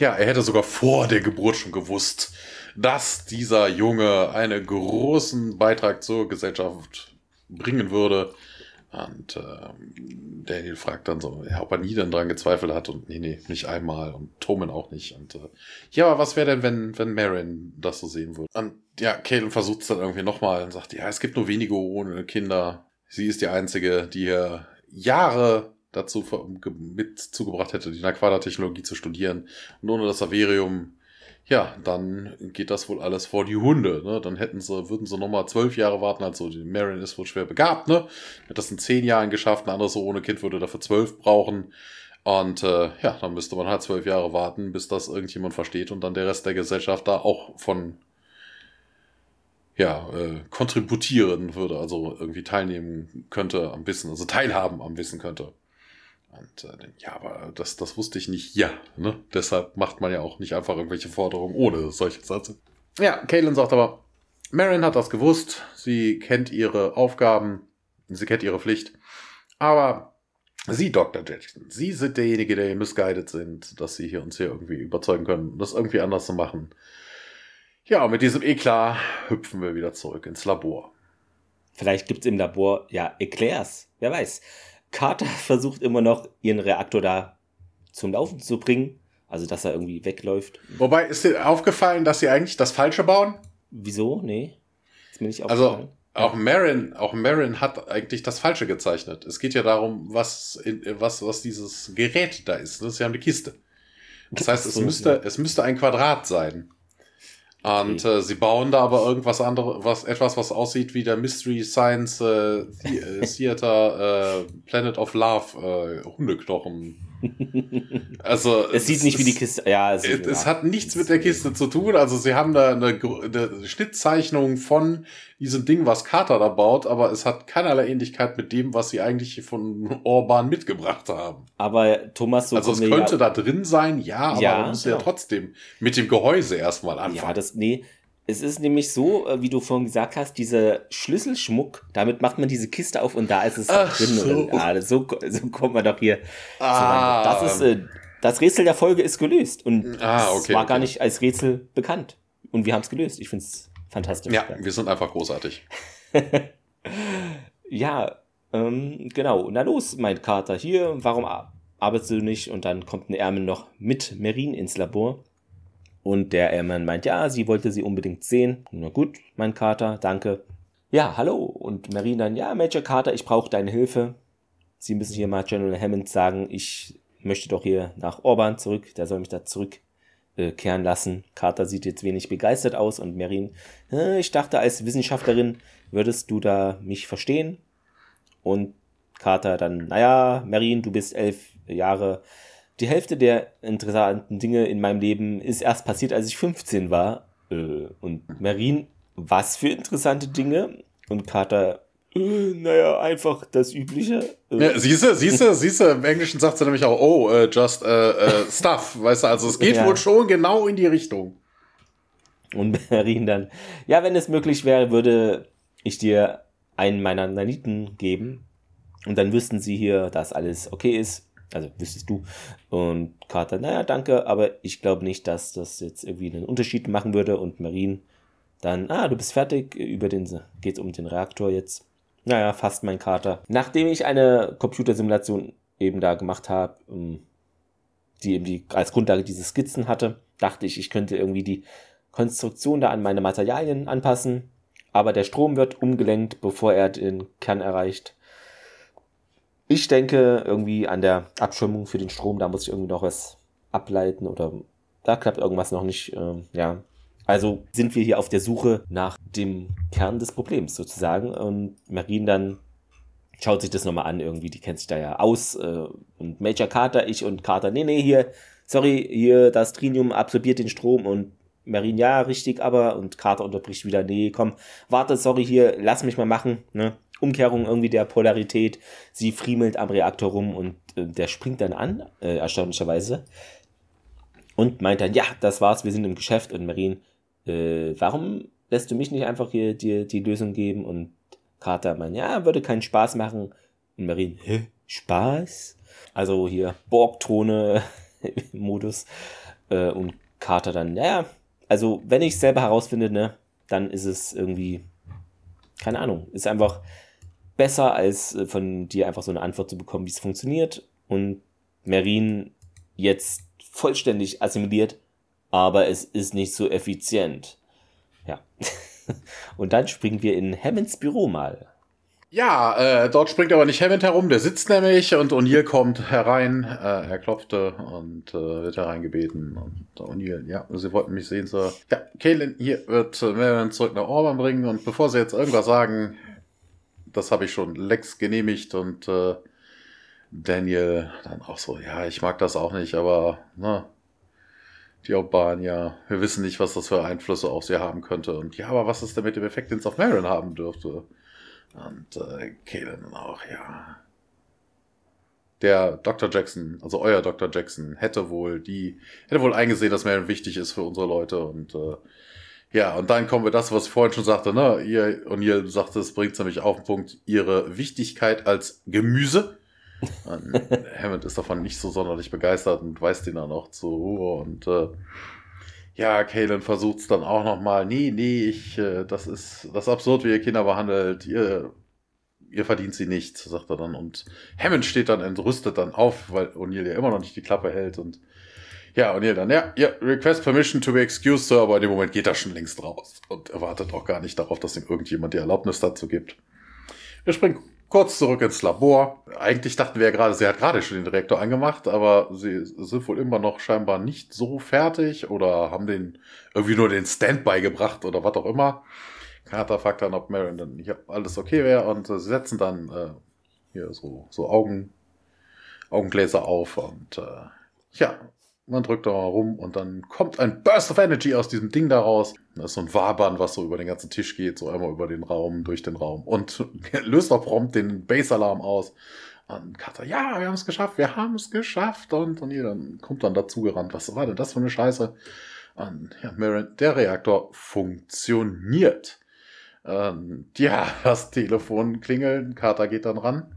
ja, er hätte sogar vor der Geburt schon gewusst, dass dieser Junge einen großen Beitrag zur Gesellschaft bringen würde. Und ähm, Daniel fragt dann so, ja, ob er nie dann dran gezweifelt hat und nee, nee, nicht einmal und Tomen auch nicht. Und äh, ja, aber was wäre denn, wenn, wenn Marin das so sehen würde? Und ja, Caitlin versucht es dann irgendwie nochmal und sagt, ja, es gibt nur wenige ohne Kinder. Sie ist die einzige, die hier Jahre dazu mit zugebracht hätte, die Naquada-Technologie zu studieren. Und ohne das Saverium, ja, dann geht das wohl alles vor die Hunde. Ne? Dann hätten sie, würden sie nochmal zwölf Jahre warten. Also die Marin ist wohl schwer begabt, ne? Hat das in zehn Jahren geschafft. Ein anderes so ohne Kind würde dafür zwölf brauchen. Und äh, ja, dann müsste man halt zwölf Jahre warten, bis das irgendjemand versteht und dann der Rest der Gesellschaft da auch von ja, äh, kontributieren würde, also irgendwie teilnehmen könnte am Wissen, also teilhaben am Wissen könnte. Und äh, ja, aber das, das wusste ich nicht. Ja, ne? Deshalb macht man ja auch nicht einfach irgendwelche Forderungen ohne solche Sätze. Ja, Caitlin sagt aber, Marin hat das gewusst, sie kennt ihre Aufgaben, sie kennt ihre Pflicht. Aber Sie, Dr. Jackson, Sie sind derjenige, der hier misguided sind, dass Sie hier uns hier irgendwie überzeugen können, das irgendwie anders zu machen. Ja, mit diesem Eklat hüpfen wir wieder zurück ins Labor. Vielleicht gibt's im Labor ja Eclairs. Wer weiß. Carter versucht immer noch, ihren Reaktor da zum Laufen zu bringen. Also, dass er irgendwie wegläuft. Wobei, ist dir aufgefallen, dass Sie eigentlich das Falsche bauen? Wieso? Nee. Ist mir nicht Also, aufgefallen. auch Marin, auch Marin hat eigentlich das Falsche gezeichnet. Es geht ja darum, was, was, was dieses Gerät da ist. ne? Sie haben eine Kiste. Das heißt, es müsste, es müsste ein Quadrat sein. Und äh, sie bauen da aber irgendwas anderes, was, etwas, was aussieht wie der Mystery Science äh, The äh, Theater äh, Planet of Love äh, Hundeknochen. Also Es sieht nicht wie die ist- Kiste. Ja, es, es, ja. es hat nichts mit der Kiste zu tun. Also sie haben da eine, eine Schnittzeichnung von diesem Ding, was Carter da baut, aber es hat keinerlei Ähnlichkeit mit dem, was sie eigentlich von Orban mitgebracht haben. Aber Thomas, so also es könnte ja, da drin sein, ja, aber Ja, man muss ja genau. trotzdem mit dem Gehäuse erstmal anfangen. Ja, das, nee. Es ist nämlich so, äh, wie du vorhin gesagt hast, dieser Schlüsselschmuck, damit macht man diese Kiste auf und da ist es Ach drin. so. Und, ah, so, so kommt man doch hier. Ah. Das ist, äh, das Rätsel der Folge ist gelöst und Ah, es okay, war okay. gar nicht als Rätsel bekannt. Und wir haben es gelöst. Ich finde es fantastisch. ja, wir sind einfach großartig. Ja, Ähm, genau, na los, mein Kater, hier, warum arbeitest du nicht? Und dann kommt ein Ärmel noch mit Merin ins Labor. Und der Ärmel meint, ja, sie wollte sie unbedingt sehen. Na gut, mein Kater, danke. Ja, hallo. Und Merin dann, ja, Major Carter, ich brauche deine Hilfe. Sie müssen hier mal General Hammond sagen, ich möchte doch hier nach Orban zurück. Der soll mich da zurückkehren äh, lassen. Carter sieht jetzt wenig begeistert aus und Merin, äh, ich dachte, als Wissenschaftlerin würdest du da mich verstehen. Und Carter dann, naja, Marin, du bist elf Jahre. Die Hälfte der interessanten Dinge in meinem Leben ist erst passiert, als ich 15 war. Äh, und Marin, was für interessante Dinge? Und Carter, äh, naja, einfach das Übliche. Äh. Ja, siehst du, siehst du, siehst du, im Englischen sagt sie nämlich auch, oh, uh, just uh, uh, stuff, weißt du, also es geht ja. wohl schon genau in die Richtung. Und Marin dann, ja, wenn es möglich wäre, würde ich dir einen meiner Naniten geben und dann wüssten sie hier, dass alles okay ist. Also wüsstest du. Und Carter, naja, danke, aber ich glaube nicht, dass das jetzt irgendwie einen Unterschied machen würde. Und Marine dann, ah, du bist fertig, über den geht's um den Reaktor jetzt. Naja, fast mein Kater. Nachdem ich eine Computersimulation eben da gemacht habe, ähm, die eben die, als Grundlage diese Skizzen hatte, dachte ich, ich könnte irgendwie die Konstruktion da an meine Materialien anpassen aber der Strom wird umgelenkt, bevor er den Kern erreicht. Ich denke irgendwie an der Abschirmung für den Strom, da muss ich irgendwie noch was ableiten oder da klappt irgendwas noch nicht. Äh, ja, also sind wir hier auf der Suche nach dem Kern des Problems sozusagen und Marine dann schaut sich das nochmal an irgendwie, die kennt sich da ja aus äh, und Major Carter, ich und Carter, nee, nee, hier, sorry, hier das Trinium absorbiert den Strom und Marine, ja, richtig, aber, und Carter unterbricht wieder, nee, komm, warte, sorry, hier, lass mich mal machen, ne? Umkehrung irgendwie der Polarität. Sie friemelt am Reaktor rum und äh, der springt dann an, äh, erstaunlicherweise. Und meint dann, ja, das war's, wir sind im Geschäft. Und Marine, äh, warum lässt du mich nicht einfach hier dir die Lösung geben? Und Carter meint, ja, würde keinen Spaß machen. Und Marine, hä, Spaß? Also hier Borgtone-Modus. Äh, und Carter dann, ja, also wenn ich es selber herausfinde, ne, dann ist es irgendwie, keine Ahnung, ist einfach besser, als äh, von dir einfach so eine Antwort zu bekommen, wie es funktioniert. Und Merin jetzt vollständig assimiliert, aber es ist nicht so effizient. Ja. Und dann springen wir in Hammonds Büro mal. Ja, äh, dort springt aber nicht Hammond herum, der sitzt nämlich und O'Neill kommt herein. Äh, er klopfte und äh, wird hereingebeten. Und O'Neill, ja, sie wollten mich sehen, so. Ja, Kaylin hier wird äh, Marion zurück nach Orban bringen und bevor sie jetzt irgendwas sagen, das habe ich schon Lex genehmigt und äh, Daniel dann auch so, ja, ich mag das auch nicht, aber ne, die Albanier, wir wissen nicht, was das für Einflüsse auf sie haben könnte. Und ja, aber was ist denn mit dem Effekt, den es auf Marion haben dürfte? Und äh, Kalen auch, ja. Der Dr. Jackson, also euer Dr. Jackson, hätte wohl die, hätte wohl eingesehen, dass Marion wichtig ist für unsere Leute und äh, ja, und dann kommen wir das, was ich vorhin schon sagte, ne? Ihr, und ihr sagte, es bringt nämlich auf den Punkt, ihre Wichtigkeit als Gemüse. Hammond ist davon nicht so sonderlich begeistert und weist ihn dann auch zu Ruhe und äh, ja, Kalen versucht es dann auch nochmal. Nee, nee, ich, äh, das ist das ist absurd, wie ihr Kinder behandelt. Ihr, ihr verdient sie nicht, sagt er dann. Und Hammond steht dann entrüstet dann auf, weil O'Neill ja immer noch nicht die Klappe hält. Und ja, O'Neill dann, ja, ja, request permission to be excused, Sir, aber in dem Moment geht er schon längst raus und erwartet auch gar nicht darauf, dass ihm irgendjemand die Erlaubnis dazu gibt. Wir springen kurz zurück ins Labor. Eigentlich dachten wir ja gerade, sie hat gerade schon den Reaktor angemacht, aber sie sind wohl immer noch scheinbar nicht so fertig oder haben den irgendwie nur den Standby gebracht oder was auch immer. Carter fragt dann, ob Marion dann hier alles okay wäre und äh, sie setzen dann äh, hier so, so Augen, Augengläser auf und äh, ja, man drückt da mal rum und dann kommt ein Burst of Energy aus diesem Ding daraus. Das ist so ein Wabern, was so über den ganzen Tisch geht, so einmal über den Raum, durch den Raum und löst auch prompt den Base-Alarm aus. Und Carter, ja, wir haben es geschafft, wir haben es geschafft. Und, und ihr dann kommt dann dazu gerannt. Was war denn das für eine Scheiße? Und ja, Marin, der Reaktor funktioniert. Und ja, das Telefon klingelt, Carter geht dann ran.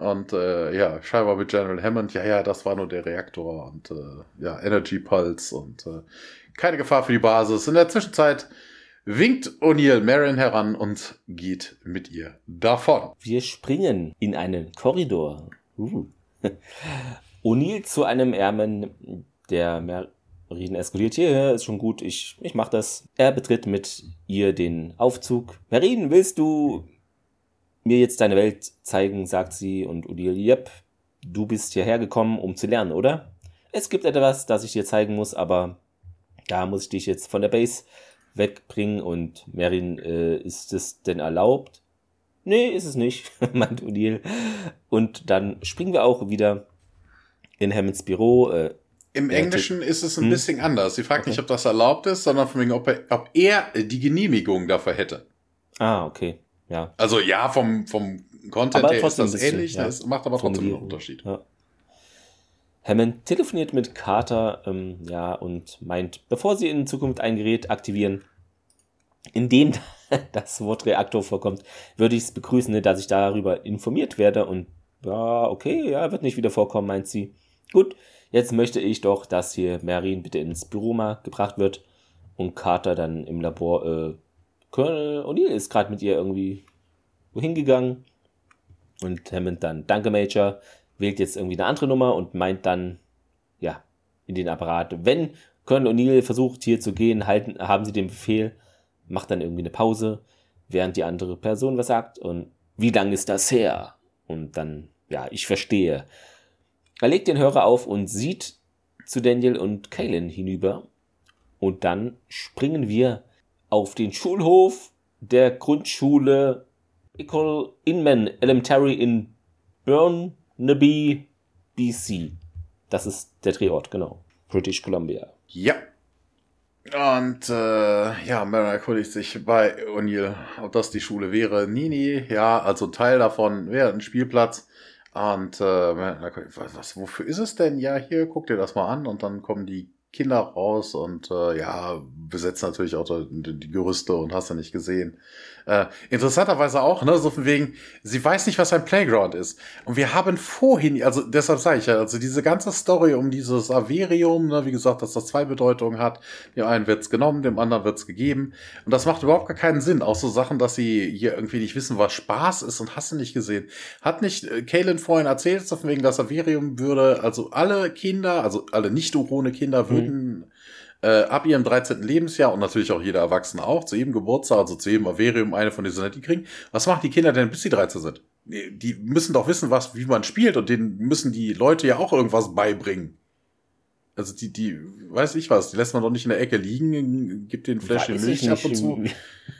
Und äh, ja, scheinbar mit General Hammond, ja, ja, das war nur der Reaktor und äh, ja, Energy Pulse und äh, keine Gefahr für die Basis. In der Zwischenzeit winkt O'Neill Marin heran und geht mit ihr davon. Wir springen in einen Korridor. Uh. O'Neill zu einem Ärmen, der Marin eskaliert. Hier ist schon gut, ich, ich mach das. Er betritt mit ihr den Aufzug. Marin, willst du mir jetzt deine Welt zeigen, sagt sie. Und O'Neill, yep, du bist hierher gekommen, um zu lernen, oder? Es gibt etwas, das ich dir zeigen muss, aber da muss ich dich jetzt von der Base wegbringen. Und Marin, äh, ist es denn erlaubt? Nee, ist es nicht, meint O'Neill. Und dann springen wir auch wieder in Hammonds Büro. Äh, Im Englischen ist es ein hm? bisschen anders. Sie fragt okay. nicht, ob das erlaubt ist, sondern von wegen, ob er, ob er die Genehmigung dafür hätte. Ah, okay. Ja. Also ja, vom, vom Content aber her ist das ähnlich, ja. das macht aber trotzdem einen Unterschied. Ja. Hammond telefoniert mit Carter, ähm, ja, und meint, bevor sie in Zukunft ein Gerät aktivieren, in dem das Wort Reaktor vorkommt, würde ich es begrüßen, dass ich darüber informiert werde. Und ja, okay, ja, wird nicht wieder vorkommen, meint sie. Gut, jetzt möchte ich doch, dass hier Marin bitte ins Büro mal gebracht wird und Carter dann im Labor, äh, Colonel O'Neill ist gerade mit ihr irgendwie wohin gegangen. Und Hammond dann, danke Major, wählt jetzt irgendwie eine andere Nummer und meint dann, ja, in den Apparat, wenn Colonel O'Neill versucht hier zu gehen, halten, haben sie den Befehl, macht dann irgendwie eine Pause, während die andere Person was sagt und wie lang ist das her? Und dann, ja, ich verstehe. Er legt den Hörer auf und sieht zu Daniel und Kaylin hinüber. Und dann springen wir auf den Schulhof der Grundschule Ecole Inman Elementary in Burnaby, BC. Das ist der Drehort, genau. British Columbia. Ja. Und äh, ja, Mary erkundigt sich bei O'Neill, ob das die Schule wäre. Nini, ja, also Teil davon wäre ein Spielplatz. Und äh, was, wofür ist es denn? Ja, hier, guck dir das mal an. Und dann kommen die Kinder raus und äh, ja, besetzt natürlich auch die, die Gerüste und hast du nicht gesehen. Äh, interessanterweise auch, ne, so von wegen, sie weiß nicht, was ein Playground ist. Und wir haben vorhin, also deshalb sage ich ja, also diese ganze Story um dieses Averium, ne, wie gesagt, dass das zwei Bedeutungen hat. Dem einen wird's genommen, dem anderen wird's gegeben. Und das macht überhaupt gar keinen Sinn. Auch so Sachen, dass sie hier irgendwie nicht wissen, was Spaß ist und hast du nicht gesehen. Hat nicht äh, Kaylin vorhin erzählt, so von wegen, das Averium würde, also alle Kinder, also alle nicht-urone Kinder würden mhm äh, ab ihrem 13. Lebensjahr und natürlich auch jeder Erwachsene auch, zu jedem Geburtstag, also zu jedem Averium eine von diesen die kriegen. Was machen die Kinder denn, bis sie 13 sind? Die müssen doch wissen, was, wie man spielt und denen müssen die Leute ja auch irgendwas beibringen. Also die, die, weiß ich was, die lässt man doch nicht in der Ecke liegen, gibt den Fläschchen Milch ab und zu.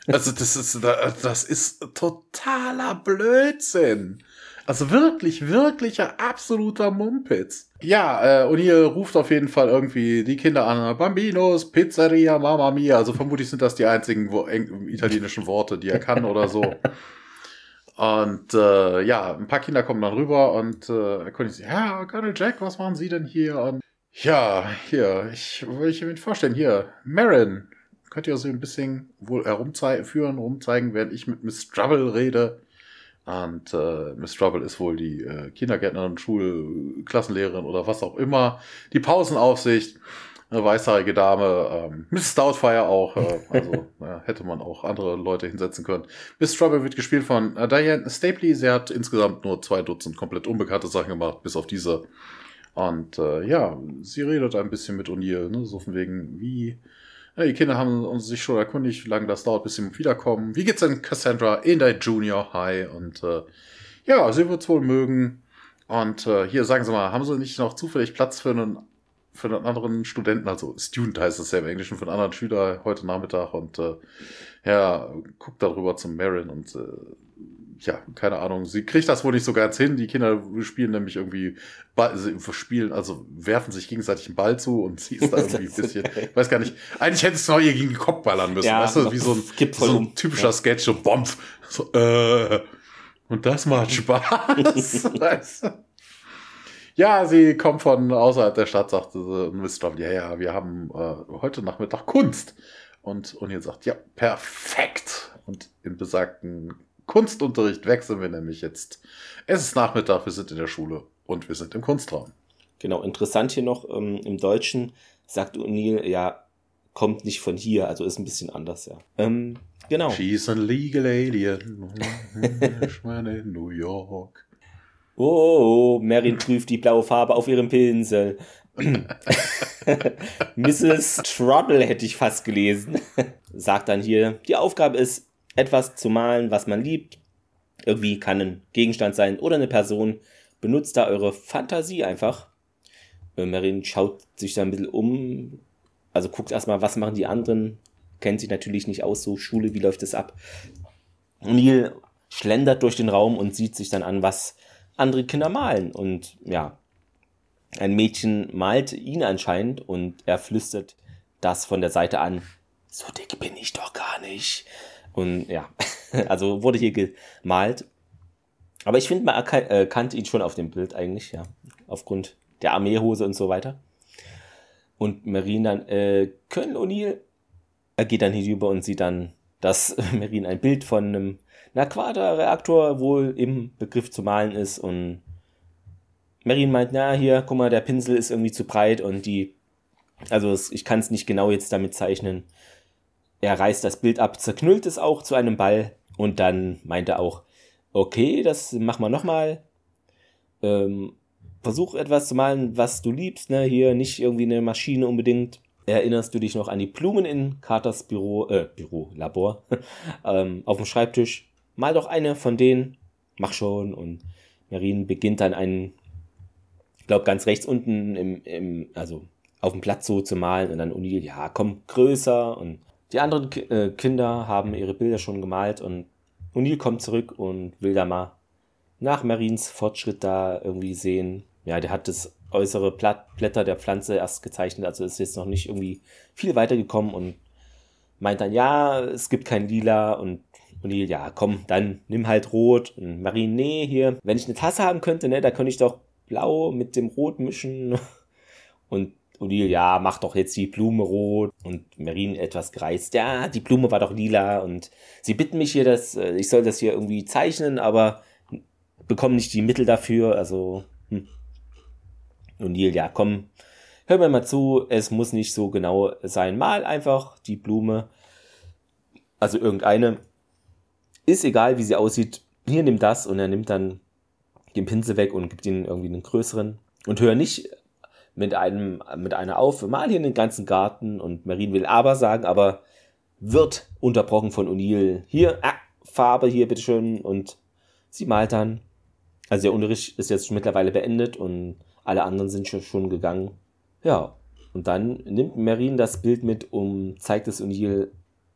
Also das ist, das ist totaler Blödsinn. Also wirklich, wirklicher, absoluter Mumpitz. Ja, äh, und hier ruft auf jeden Fall irgendwie die Kinder an. Bambinos, Pizzeria, Mamma Mia. Also vermutlich sind das die einzigen wo, italienischen Worte, die er kann oder so. Und äh, ja, ein paar Kinder kommen dann rüber und äh, erkundigen sich, ja, Colonel Jack, was machen Sie denn hier? Und ja, hier, ich will mir vorstellen, hier, Marin, könnt ihr so ein bisschen wohl herumführen, rumzeigen, während ich mit Miss Trouble rede. Und äh, Miss Trouble ist wohl die äh, Kindergärtnerin, Schulklassenlehrerin oder was auch immer. Die Pausenaufsicht, eine weißhaarige Dame. Ähm, Miss Stoutfire auch. Äh, also ja, hätte man auch andere Leute hinsetzen können. Miss Trouble wird gespielt von äh, Diane Stapley. Sie hat insgesamt nur zwei Dutzend komplett unbekannte Sachen gemacht, bis auf diese. Und äh, ja, sie redet ein bisschen mit O'Neill, ne? so von wegen, wie ja, die Kinder haben uns sich schon erkundigt, wie lange das dauert, bis sie wiederkommen. Wie geht's denn Cassandra in der Junior High? Und äh, ja, sie wird's wohl mögen. Und äh, hier sagen Sie mal, haben Sie nicht noch zufällig Platz für einen für einen anderen Studenten, also Student heißt es ja im Englischen, für einen anderen Schüler heute Nachmittag und äh, ja, guckt darüber zum Marin und äh, ja, keine Ahnung, sie kriegt das wohl nicht so ganz hin. Die Kinder spielen nämlich irgendwie, sie spielen, also werfen sich gegenseitig einen Ball zu und sie ist da irgendwie ein bisschen, weiß gar nicht, eigentlich hättest du noch ihr gegen den Kopf ballern müssen, ja, weißt du, wie so ein, so ein typischer ja. Sketch, so Bompf, so, äh, und das macht Spaß, weißt du? Ja, sie kommt von außerhalb der Stadt, sagte sie, und doch, ja, ja, wir haben äh, heute Nachmittag Kunst. Und O'Neill sagt, ja, perfekt. Und im besagten Kunstunterricht wechseln wir nämlich jetzt. Es ist Nachmittag, wir sind in der Schule und wir sind im Kunstraum. Genau, interessant hier noch, ähm, im Deutschen sagt O'Neill, ja, kommt nicht von hier, also ist ein bisschen anders, ja. Ähm, genau. She's a legal alien. ich meine in New York. Oh, Marin prüft die blaue Farbe auf ihrem Pinsel. Mrs. Trottle hätte ich fast gelesen. Sagt dann hier, die Aufgabe ist, etwas zu malen, was man liebt. Irgendwie kann ein Gegenstand sein oder eine Person. Benutzt da eure Fantasie einfach. Äh, Marin schaut sich da ein bisschen um. Also guckt erstmal, was machen die anderen. Kennt sich natürlich nicht aus, so Schule, wie läuft es ab. Neil schlendert durch den Raum und sieht sich dann an, was andere Kinder malen. Und ja, ein Mädchen malt ihn anscheinend und er flüstert das von der Seite an. So dick bin ich doch gar nicht. Und ja, also wurde hier gemalt. Aber ich finde, man erkannte ihn schon auf dem Bild eigentlich, ja. Aufgrund der Armeehose und so weiter. Und Marine dann, äh, Colonel O'Neill, er geht dann hinüber und sieht dann, dass Marine ein Bild von einem Naquada-Reaktor wohl im Begriff zu malen ist und Marin meint, na hier, guck mal, der Pinsel ist irgendwie zu breit und die, also ich kann es nicht genau jetzt damit zeichnen. Er reißt das Bild ab, zerknüllt es auch zu einem Ball und dann meint er auch, okay, das machen wir nochmal. Ähm, versuch etwas zu malen, was du liebst, ne? Hier nicht irgendwie eine Maschine unbedingt. Erinnerst du dich noch an die Blumen in Carters Büro, äh, Büro, Labor, ähm, auf dem Schreibtisch? Mal doch eine von denen. Mach schon. Und Marin beginnt dann einen glaube, ganz rechts unten im, im, also auf dem Platz so zu malen und dann O'Neill, ja, komm, größer und die anderen Ki äh, Kinder haben ihre Bilder schon gemalt und O'Neill kommt zurück und will da mal nach Marines Fortschritt da irgendwie sehen. Ja, der hat das äußere Blatt, Blätter der Pflanze erst gezeichnet, also ist jetzt noch nicht irgendwie viel weitergekommen und meint dann, ja, es gibt kein Lila und O'Neill, ja, komm, dann nimm halt rot und Marine, nee, hier, wenn ich eine Tasse haben könnte, ne, da könnte ich doch Blau mit dem Rot mischen. Und Odile, ja, mach doch jetzt die Blume rot. Und Merin etwas gereizt, ja, die Blume war doch lila. Und sie bitten mich hier, dass äh, ich soll das hier irgendwie zeichnen, aber bekommen nicht die Mittel dafür. Also, hm. Neil, ja, komm, hör mir mal zu, es muss nicht so genau sein. Mal einfach die Blume, also irgendeine, ist egal, wie sie aussieht. Hier nimm das und er nimmt dann den Pinsel weg und gibt ihnen irgendwie einen größeren. Und hör nicht mit einem, mit einer auf, mal hier den ganzen Garten und Marine will aber sagen, aber wird unterbrochen von O'Neill. Hier, ah, Farbe hier, bitteschön. Und sie malt dann. Also der Unterricht ist jetzt mittlerweile beendet und alle anderen sind schon gegangen. Ja, und dann nimmt Marine das Bild mit und zeigt es O'Neill.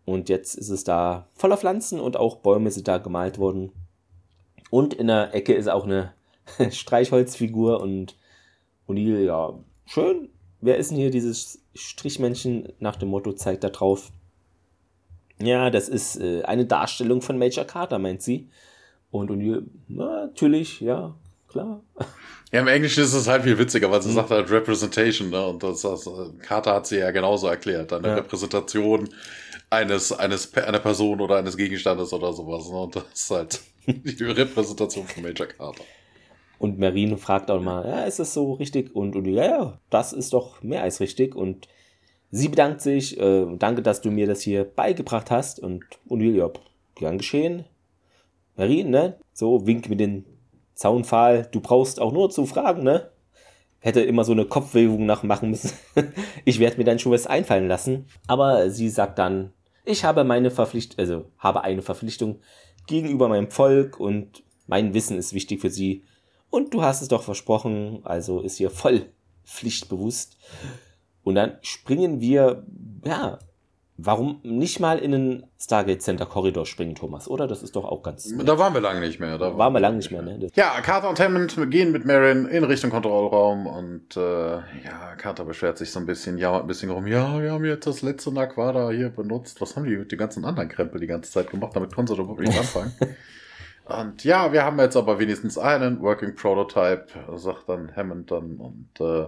Und jetzt ist es da voller Pflanzen und auch Bäume sind da gemalt worden. Und in der Ecke ist auch eine Streichholzfigur und O'Neill, ja, schön. Wer ist denn hier dieses Strichmännchen nach dem Motto, zeigt da drauf? Ja, das ist äh, eine Darstellung von Major Carter, meint sie. Und O'Neill, natürlich, ja, klar. Ja, im Englischen ist es halt viel witziger, weil sie mhm. sagt halt Representation, ne? Und das, das Carter hat sie ja genauso erklärt. Eine ja. Repräsentation eines, eines, einer Person oder eines Gegenstandes oder sowas. Ne? Und das ist halt die Repräsentation von Major Carter. Und Marine fragt auch mal, ja, ist das so richtig? Und, und ja, ja, das ist doch mehr als richtig. Und sie bedankt sich, äh, danke, dass du mir das hier beigebracht hast. Und, und ja, gern geschehen. Marine, ne? So, wink mit dem Zaunpfahl. Du brauchst auch nur zu fragen, ne? Hätte immer so eine Kopfbewegung nachmachen müssen. ich werde mir dann schon was einfallen lassen. Aber sie sagt dann, ich habe meine Verpflichtung, also habe eine Verpflichtung gegenüber meinem Volk und mein Wissen ist wichtig für sie. Und du hast es doch versprochen, also ist hier voll pflichtbewusst. Und dann springen wir, ja, warum nicht mal in den Stargate Center Korridor springen, Thomas, oder? Das ist doch auch ganz. Da waren wir lange nicht mehr. Da waren wir lange nicht mehr, ne? Ja, Carter und Hammond gehen mit Marin in Richtung Kontrollraum und äh, ja, Carter beschwert sich so ein bisschen, ja, ein bisschen rum. Ja, wir haben jetzt das letzte Naquada hier benutzt. Was haben die mit den ganzen anderen Krempel die ganze Zeit gemacht? Damit konnten sie doch wirklich nicht anfangen. Und ja, wir haben jetzt aber wenigstens einen Working Prototype, sagt dann Hammond dann und äh,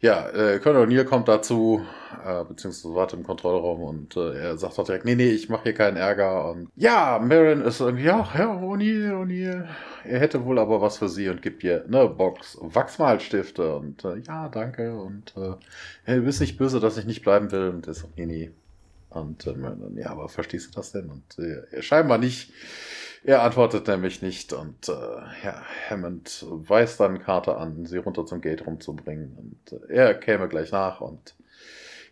Ja, äh, Colonel O'Neill kommt dazu, äh, beziehungsweise wartet im Kontrollraum und äh, er sagt auch direkt, nee, nee, ich mache hier keinen Ärger. Und ja, Marin ist irgendwie, ja, ja, O'Neill, O'Neill, er hätte wohl aber was für sie und gibt ihr eine Box Wachsmalstifte und äh, ja, danke und äh, hey, du bist nicht böse, dass ich nicht bleiben will und ist nee, nee. Und äh, Marin, ja, aber verstehst du das denn? Und äh, scheinbar nicht. Er antwortet nämlich nicht und äh, ja, Hammond weist dann Carter an, sie runter zum Gate rumzubringen und äh, er käme gleich nach und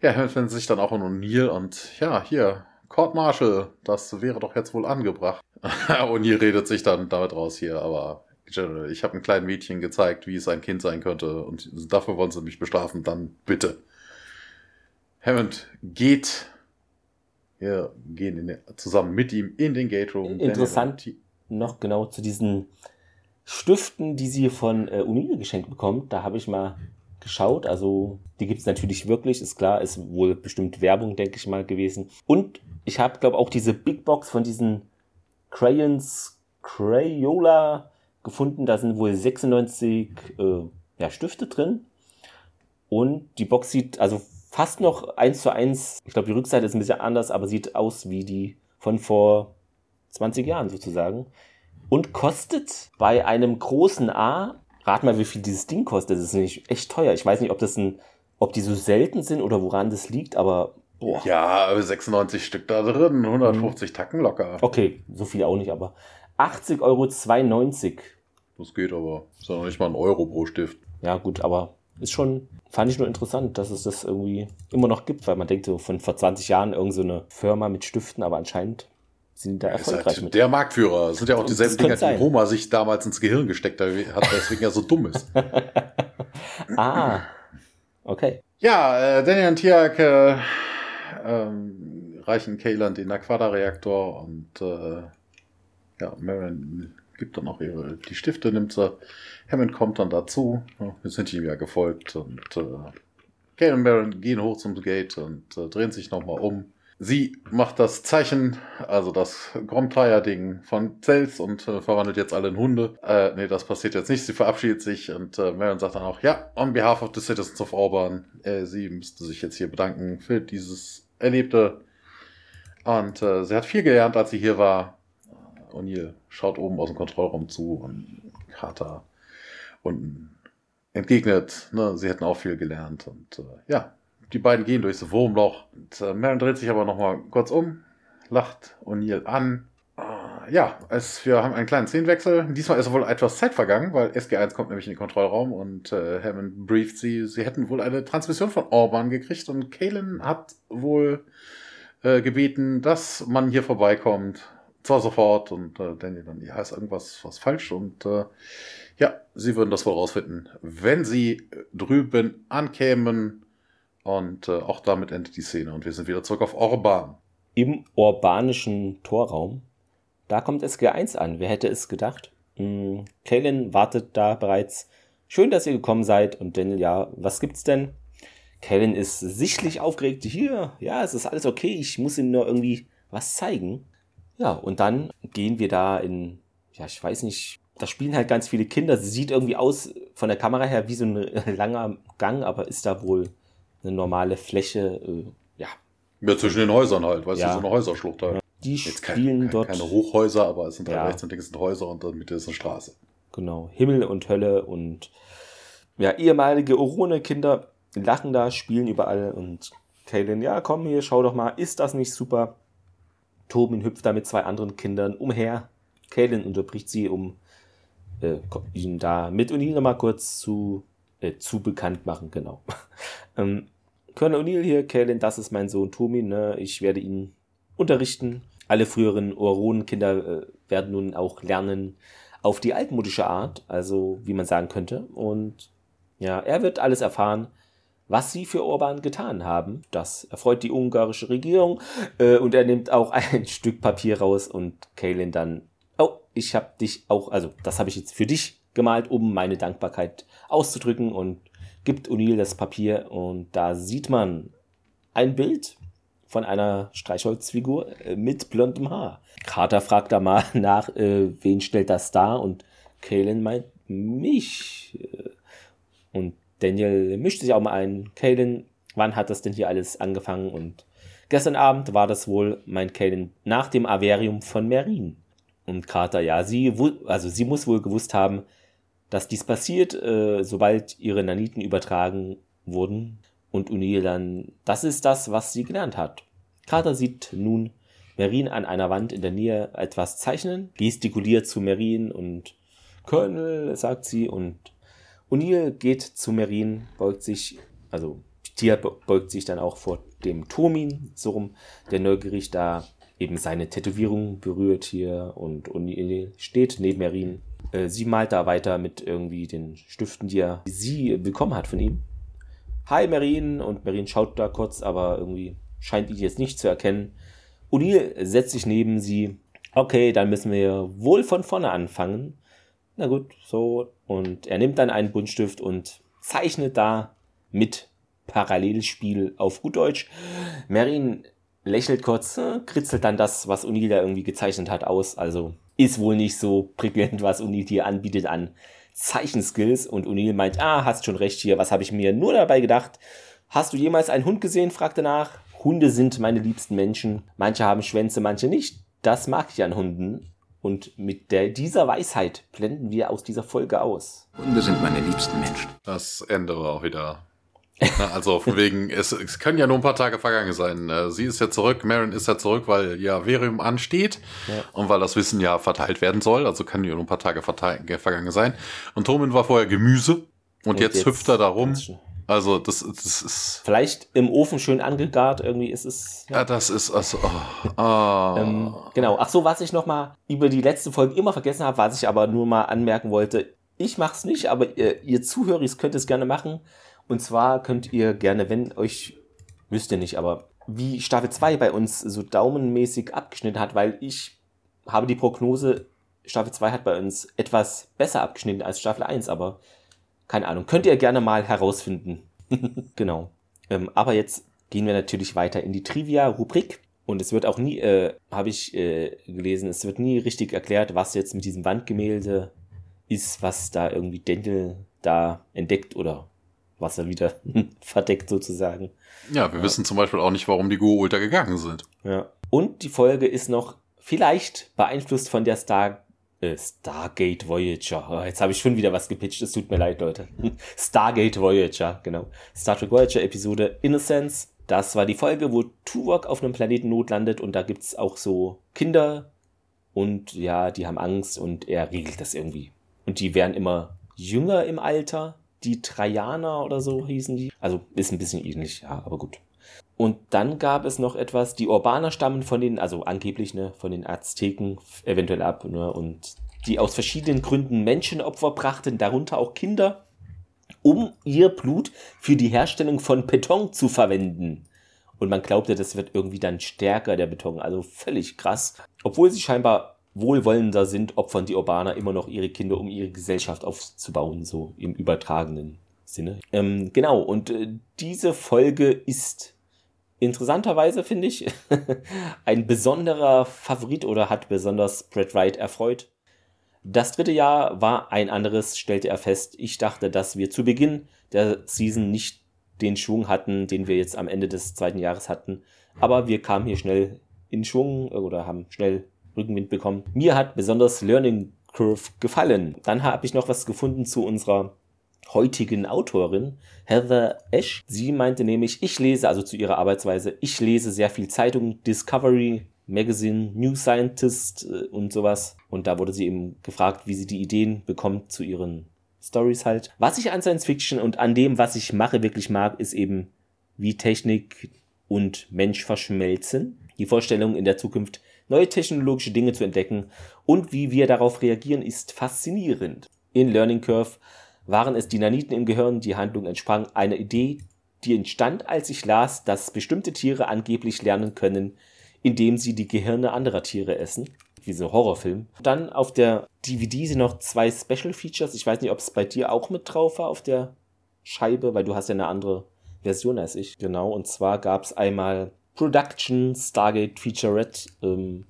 ja, Hammond findet sich dann auch in O'Neill und ja, hier, Court Marshall, das wäre doch jetzt wohl angebracht. O'Neill redet sich dann damit raus hier, aber General, ich habe einem kleinen Mädchen gezeigt, wie es ein Kind sein könnte und dafür wollen sie mich bestrafen, dann bitte. Hammond geht wir gehen den, zusammen mit ihm in den Gate Room. Interessant noch genau zu diesen Stiften, die sie von äh, Unile geschenkt bekommt. Da habe ich mal geschaut. Also die gibt es natürlich wirklich, ist klar, ist wohl bestimmt Werbung, denke ich mal, gewesen. Und ich habe, glaube auch diese Big Box von diesen Crayons Crayola gefunden. Da sind wohl 96 äh, ja, Stifte drin. Und die Box sieht also fast noch eins zu eins. Ich glaube, die Rückseite ist ein bisschen anders, aber sieht aus wie die von vor 20 Jahren sozusagen. Und kostet bei einem großen A, rat mal, wie viel dieses Ding kostet. Das ist nämlich echt teuer. Ich weiß nicht, ob das ein, ob die so selten sind oder woran das liegt, aber boah. Ja, 96 Stück da drin, 150 mhm. Tacken locker. Okay, so viel auch nicht, aber 80,92 Euro. Das geht aber. Ist ja noch nicht mal ein Euro pro Stift. Ja, gut, aber ist schon, fand ich nur interessant, dass es das irgendwie immer noch gibt, weil man denkt so von vor 20 Jahren irgendeine so Firma mit Stiften, aber anscheinend sind da erfolgreich halt mit. Der Marktführer. Das sind ja auch dieselben Dinge, die Roma sich damals ins Gehirn gesteckt hat, deswegen ja so dumm ist. ah, okay. Ja, äh, Daniel und Tiak äh, ähm, reichen Kaylan den Aquada-Reaktor und äh, ja, Marin gibt dann auch ihre, die Stifte, nimmt sie. Hammond kommt dann dazu. Wir sind ihm ja gefolgt und äh, Kate und Baron gehen hoch zum Gate und äh, drehen sich nochmal um. Sie macht das Zeichen, also das Gromtire-Ding von Zels und äh, verwandelt jetzt alle in Hunde. Äh, nee, das passiert jetzt nicht. Sie verabschiedet sich und äh, Marion sagt dann auch, ja, on behalf of the citizens of Auburn, äh, sie müsste sich jetzt hier bedanken für dieses Erlebte. Und äh, sie hat viel gelernt, als sie hier war. O'Neill schaut oben aus dem Kontrollraum zu und Carter unten entgegnet, ne, sie hätten auch viel gelernt. Und äh, ja, die beiden gehen durchs Wurmloch. Und äh, Marin dreht sich aber nochmal kurz um, lacht O'Neill an. Äh, ja, es, wir haben einen kleinen Szenenwechsel. Diesmal ist wohl etwas Zeit vergangen, weil SG1 kommt nämlich in den Kontrollraum und äh, Hammond brieft sie, sie hätten wohl eine Transmission von Orban gekriegt und Kalen hat wohl äh, gebeten, dass man hier vorbeikommt zwar sofort und äh, Daniel dann, ja, ist irgendwas was falsch und äh, ja, sie würden das wohl rausfinden, wenn sie drüben ankämen und äh, auch damit endet die Szene und wir sind wieder zurück auf Orban. Im urbanischen Torraum, da kommt SG1 an, wer hätte es gedacht? Hm, Kaylin wartet da bereits. Schön, dass ihr gekommen seid und Daniel, ja, was gibt's denn? Kaylin ist sichtlich aufgeregt. Hier, ja, es ist alles okay. Ich muss ihm nur irgendwie was zeigen. Ja, und dann gehen wir da in, ja, ich weiß nicht, da spielen halt ganz viele Kinder. Sie sieht irgendwie aus von der Kamera her wie so ein langer Gang, aber ist da wohl eine normale Fläche, äh, ja. Ja, zwischen den Häusern halt, weißt ja. du, so eine Häuserschlucht halt. Die Jetzt spielen kein, dort. Keine Hochhäuser, aber es sind halt ja. rechts und links sind Häuser und in der Mitte ist eine Straße. Genau, Himmel und Hölle und ja, ehemalige Orone-Kinder lachen da, spielen überall und Kaylin, ja, komm hier, schau doch mal, ist das nicht super? Tobin hüpft da mit zwei anderen Kindern umher. Kaylin unterbricht sie, um äh, ihn da mit O'Neill nochmal kurz zu, äh, zu bekannt machen, genau. ähm, Colonel O'Neill hier, Kaylin, das ist mein Sohn Tomin, ne? ich werde ihn unterrichten. Alle früheren Oronenkinder äh, werden nun auch lernen auf die altmodische Art, also wie man sagen könnte. Und ja, er wird alles erfahren, was sie für Orban getan haben. Das erfreut die ungarische Regierung äh, und er nimmt auch ein Stück Papier raus und Kaylin dann, oh, ich habe dich auch, also das habe ich jetzt für dich gemalt, um meine Dankbarkeit auszudrücken und gibt O'Neill das Papier und da sieht man ein Bild von einer Streichholzfigur äh, mit blondem Haar. Carter fragt da mal nach, äh, wen stellt das dar und Kaylin meint mich. Äh, und Daniel mischt sich auch mal ein. Kaylin, wann hat das denn hier alles angefangen? Und gestern Abend war das wohl, mein Kaylin, nach dem Averium von Merin. Und Carter, ja, sie, also sie muss wohl gewusst haben, dass dies passiert, äh, sobald ihre Naniten übertragen wurden. Und O'Neill dann, das ist das, was sie gelernt hat. Carter sieht nun Merin an einer Wand in der Nähe etwas zeichnen, gestikuliert zu Merin und Colonel, sagt sie, und O'Neill geht zu Merin, beugt sich, also Tia beugt sich dann auch vor dem Turmin, so rum, der neugierig da eben seine Tätowierung berührt hier und O'Neill steht neben Merin. Äh, sie malt da weiter mit irgendwie den Stiften, die er sie bekommen hat von ihm. Hi Merin und Merin schaut da kurz, aber irgendwie scheint ihn jetzt nicht zu erkennen. O'Neill setzt sich neben sie. Okay, dann müssen wir wohl von vorne anfangen. Na gut, so. Und er nimmt dann einen Buntstift und zeichnet da mit Parallelspiel auf gut Deutsch. Marin lächelt kurz, äh, kritzelt dann das, was O'Neill da irgendwie gezeichnet hat, aus. Also ist wohl nicht so prickelnd, was O'Neill hier anbietet an Zeichenskills. Und O'Neill meint, ah, hast schon recht hier, was habe ich mir nur dabei gedacht. Hast du jemals einen Hund gesehen? fragte nach. Hunde sind meine liebsten Menschen. Manche haben Schwänze, manche nicht. Das mag ich an Hunden. Und mit der, dieser Weisheit blenden wir aus dieser Folge aus. Hunde sind meine liebsten Menschen. Das Ende war auch wieder. also von wegen, es, es können ja nur ein paar Tage vergangen sein. Äh, sie ist ja zurück, Marin ist ja zurück, weil ja Verium ansteht ja. und weil das Wissen ja verteilt werden soll. Also können ja nur ein paar Tage vergangen sein. Und Tomin war vorher Gemüse und, und jetzt, jetzt, hüpft er da rum. Also das, das ist. Vielleicht im Ofen schön angegart, irgendwie ist es. Ja, ja das ist also. Oh, oh. ähm, genau. Ach so, was ich noch mal über die letzte Folge immer vergessen habe, was ich aber nur mal anmerken wollte. Ich mach's nicht, aber ihr, ihr Zuhörer könnt es gerne machen. Und zwar könnt ihr gerne, wenn euch, wisst ihr nicht, aber wie Staffel 2 bei uns so daumenmäßig abgeschnitten hat, weil ich habe die Prognose, Staffel 2 hat bei uns etwas besser abgeschnitten als Staffel 1, aber keine Ahnung. Könnt ihr gerne mal herausfinden. genau. Ähm, aber jetzt gehen wir natürlich weiter in die Trivia-Rubrik. Und es wird auch nie, äh, habe ich äh, gelesen, es wird nie richtig erklärt, was jetzt mit diesem Wandgemälde ist, was da irgendwie Dendel da entdeckt oder was er wieder verdeckt sozusagen. Ja, wir ja. wissen zum Beispiel auch nicht, warum die Go-Ultra gegangen sind. Ja. Und die Folge ist noch vielleicht beeinflusst von der Star Stargate Voyager. Oh, jetzt habe ich schon wieder was gepitcht. Es tut mir leid, Leute. Stargate Voyager, genau. Star Trek Voyager Episode Innocence. Das war die Folge, wo Tuvok auf einem Planeten notlandet und da gibt es auch so Kinder und ja, die haben Angst und er regelt das irgendwie. Und die werden immer jünger im Alter. Die Trajaner oder so hießen die. Also ist ein bisschen ähnlich, ja, aber gut. Und dann gab es noch etwas, die Urbaner stammen von den, also angeblich, ne, von den Azteken eventuell ab, ne, und die aus verschiedenen Gründen Menschenopfer brachten, darunter auch Kinder, um ihr Blut für die Herstellung von Beton zu verwenden. Und man glaubte, das wird irgendwie dann stärker, der Beton. Also völlig krass. Obwohl sie scheinbar wohlwollender sind, opfern die Urbaner immer noch ihre Kinder, um ihre Gesellschaft aufzubauen, so im übertragenen Sinne. Ähm, genau, und äh, diese Folge ist interessanterweise, finde ich, ein besonderer Favorit oder hat besonders Brad Wright erfreut. Das dritte Jahr war ein anderes, stellte er fest. Ich dachte, dass wir zu Beginn der Season nicht den Schwung hatten, den wir jetzt am Ende des zweiten Jahres hatten. Aber wir kamen hier schnell in Schwung oder haben schnell Rückenwind bekommen. Mir hat besonders Learning Curve gefallen. Dann habe ich noch was gefunden zu unserer heutigen Autorin, Heather Ash. Sie meinte nämlich, ich lese, also zu ihrer Arbeitsweise, ich lese sehr viel Zeitung, Discovery, Magazine, New Scientist äh, und sowas. Und da wurde sie eben gefragt, wie sie die Ideen bekommt zu ihren Stories halt. Was ich an Science Fiction und an dem, was ich mache, wirklich mag, ist eben, wie Technik und Mensch verschmelzen. Die Vorstellung in der Zukunft neue technologische Dinge zu entdecken und wie wir darauf reagieren, ist faszinierend. In Learning Curve waren es die Naniten im Gehirn, die Handlung entsprang einer Idee, die entstand, als ich las, dass bestimmte Tiere angeblich lernen können, indem sie die Gehirne anderer Tiere essen. Wie so Horrorfilm. Dann auf der DVD sind noch zwei Special Features. Ich weiß nicht, ob es bei dir auch mit drauf war auf der Scheibe, weil du hast ja eine andere Version als ich. Genau, und zwar gab es einmal Production Stargate Featurette ähm,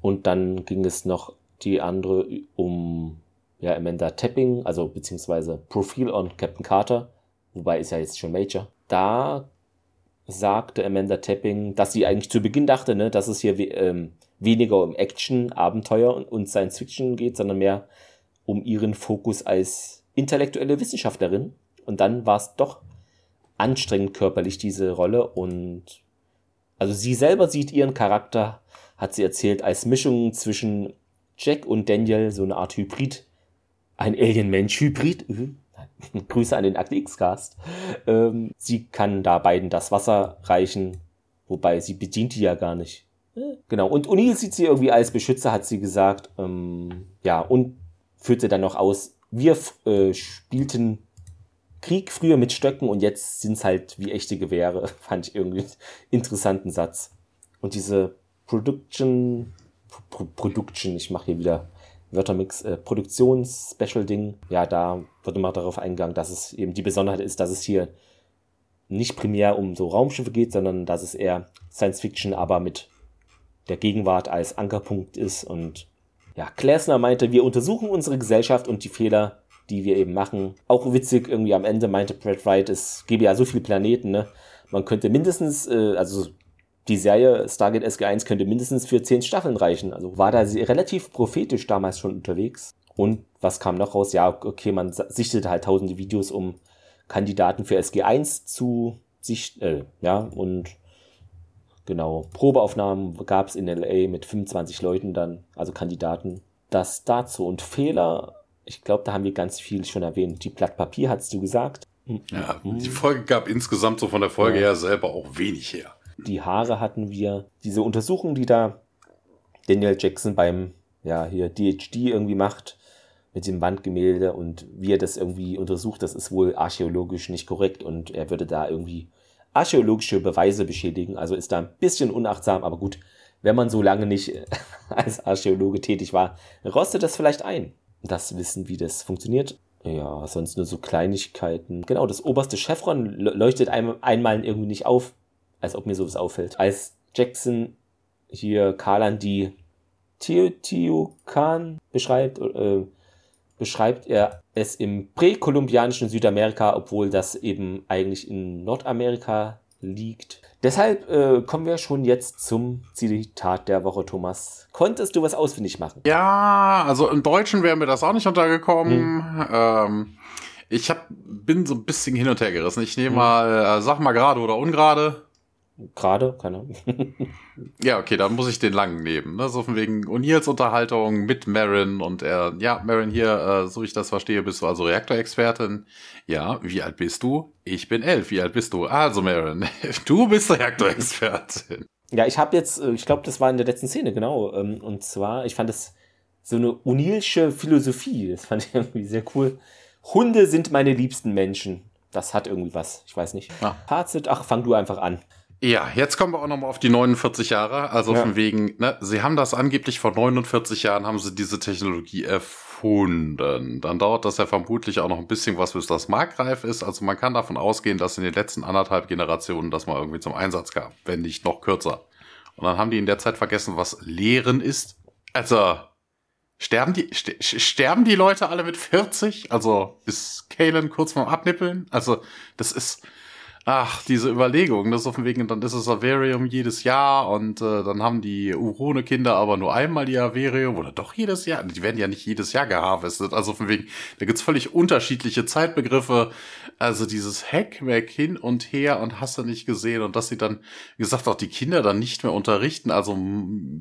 und dann ging es noch die andere um ja, Amanda Tapping, also beziehungsweise Profil on Captain Carter, wobei ist ja jetzt schon Major. Da sagte Amanda Tapping, dass sie eigentlich zu Beginn dachte, ne, dass es hier ähm, weniger um Action, Abenteuer und, und Science Fiction geht, sondern mehr um ihren Fokus als intellektuelle Wissenschaftlerin. Und dann war es doch anstrengend körperlich, diese Rolle. Und also sie selber sieht ihren Charakter, hat sie erzählt, als Mischung zwischen Jack und Daniel, so eine Art Hybrid. Ein Alien-Mensch-Hybrid. Grüße an den Akte X-Cast. Ähm, sie kann da beiden das Wasser reichen, wobei sie bedient die ja gar nicht. Genau, und O'Neill sieht sie irgendwie als Beschützer, hat sie gesagt. Ähm, ja, und führte dann noch aus, wir äh, spielten Krieg früher mit Stöcken und jetzt sind es halt wie echte Gewehre. Fand ich irgendwie einen interessanten Satz. Und diese Production, Pro Production, ich mache hier wieder Wörtermix, äh, Produktions-Special-Ding, ja, da wurde mal darauf eingegangen, dass es eben die Besonderheit ist, dass es hier nicht primär um so Raumschiffe geht, sondern dass es eher Science Fiction, aber mit der Gegenwart als Ankerpunkt ist. Und ja, Klesner meinte, wir untersuchen unsere Gesellschaft und die Fehler, die wir eben machen. Auch witzig, irgendwie am Ende meinte Brad Wright, es gäbe ja so viele Planeten, ne? Man könnte mindestens, äh, also die Serie Stargate SG1 könnte mindestens für zehn Staffeln reichen. Also war da relativ prophetisch damals schon unterwegs. Und was kam noch raus? Ja, okay, man sichtete halt tausende Videos, um Kandidaten für SG1 zu sichten. Äh, ja, und genau, Probeaufnahmen gab es in LA mit 25 Leuten dann, also Kandidaten. Das dazu. Und Fehler, ich glaube, da haben wir ganz viel schon erwähnt. Die Blatt Papier, hast du gesagt. Ja, die Folge gab insgesamt so von der Folge ja. her selber auch wenig her die Haare hatten wir. Diese Untersuchung, die da Daniel Jackson beim, ja, hier DHD irgendwie macht, mit dem Wandgemälde und wie er das irgendwie untersucht, das ist wohl archäologisch nicht korrekt und er würde da irgendwie archäologische Beweise beschädigen. Also ist da ein bisschen unachtsam, aber gut, wenn man so lange nicht als Archäologe tätig war, rostet das vielleicht ein. Das Wissen, wie das funktioniert. Ja, sonst nur so Kleinigkeiten. Genau, das oberste Chevron leuchtet einem einmal irgendwie nicht auf als ob mir sowas auffällt. Als Jackson hier Kalan die Teotihuacan beschreibt, äh, beschreibt er es im präkolumbianischen Südamerika, obwohl das eben eigentlich in Nordamerika liegt. Deshalb äh, kommen wir schon jetzt zum Zitat der Woche, Thomas. Konntest du was ausfindig machen? Ja, also im Deutschen wäre mir das auch nicht untergekommen. Hm. Ähm, ich hab, bin so ein bisschen hin und her gerissen. Ich nehme hm. mal, äh, sag mal gerade oder ungerade. Gerade, keine Ahnung. ja, okay, dann muss ich den langen nehmen. Ne? So von wegen O'Neills Unterhaltung mit Marin und er, ja, Marin hier, äh, so wie ich das verstehe, bist du also Reaktorexpertin. Ja, wie alt bist du? Ich bin elf. Wie alt bist du? Also Marin, du bist Reaktorexpertin. Ja, ich habe jetzt, äh, ich glaube, das war in der letzten Szene, genau. Ähm, und zwar, ich fand das so eine O'Neillsche Philosophie. Das fand ich irgendwie sehr cool. Hunde sind meine liebsten Menschen. Das hat irgendwie was. Ich weiß nicht. Ah. Fazit, ach, fang du einfach an. Ja, jetzt kommen wir auch nochmal auf die 49 Jahre. Also ja. von wegen, ne, sie haben das angeblich vor 49 Jahren haben sie diese Technologie erfunden. Dann dauert das ja vermutlich auch noch ein bisschen was, bis das marktreif ist. Also man kann davon ausgehen, dass in den letzten anderthalb Generationen das mal irgendwie zum Einsatz kam, wenn nicht noch kürzer. Und dann haben die in der Zeit vergessen, was Lehren ist. Also, sterben die, st sterben die Leute alle mit 40? Also, ist Kalen kurz vorm Abnippeln? Also, das ist, Ach, diese Überlegung, das ist auf dem Weg, dann ist es Avarium jedes Jahr und äh, dann haben die Urone-Kinder aber nur einmal die Avarium oder doch jedes Jahr. Die werden ja nicht jedes Jahr geharvestet. Also auf dem Weg, da gibt's völlig unterschiedliche Zeitbegriffe. Also dieses Hackmack hin und her und hast du nicht gesehen und dass sie dann, wie gesagt, auch die Kinder dann nicht mehr unterrichten. Also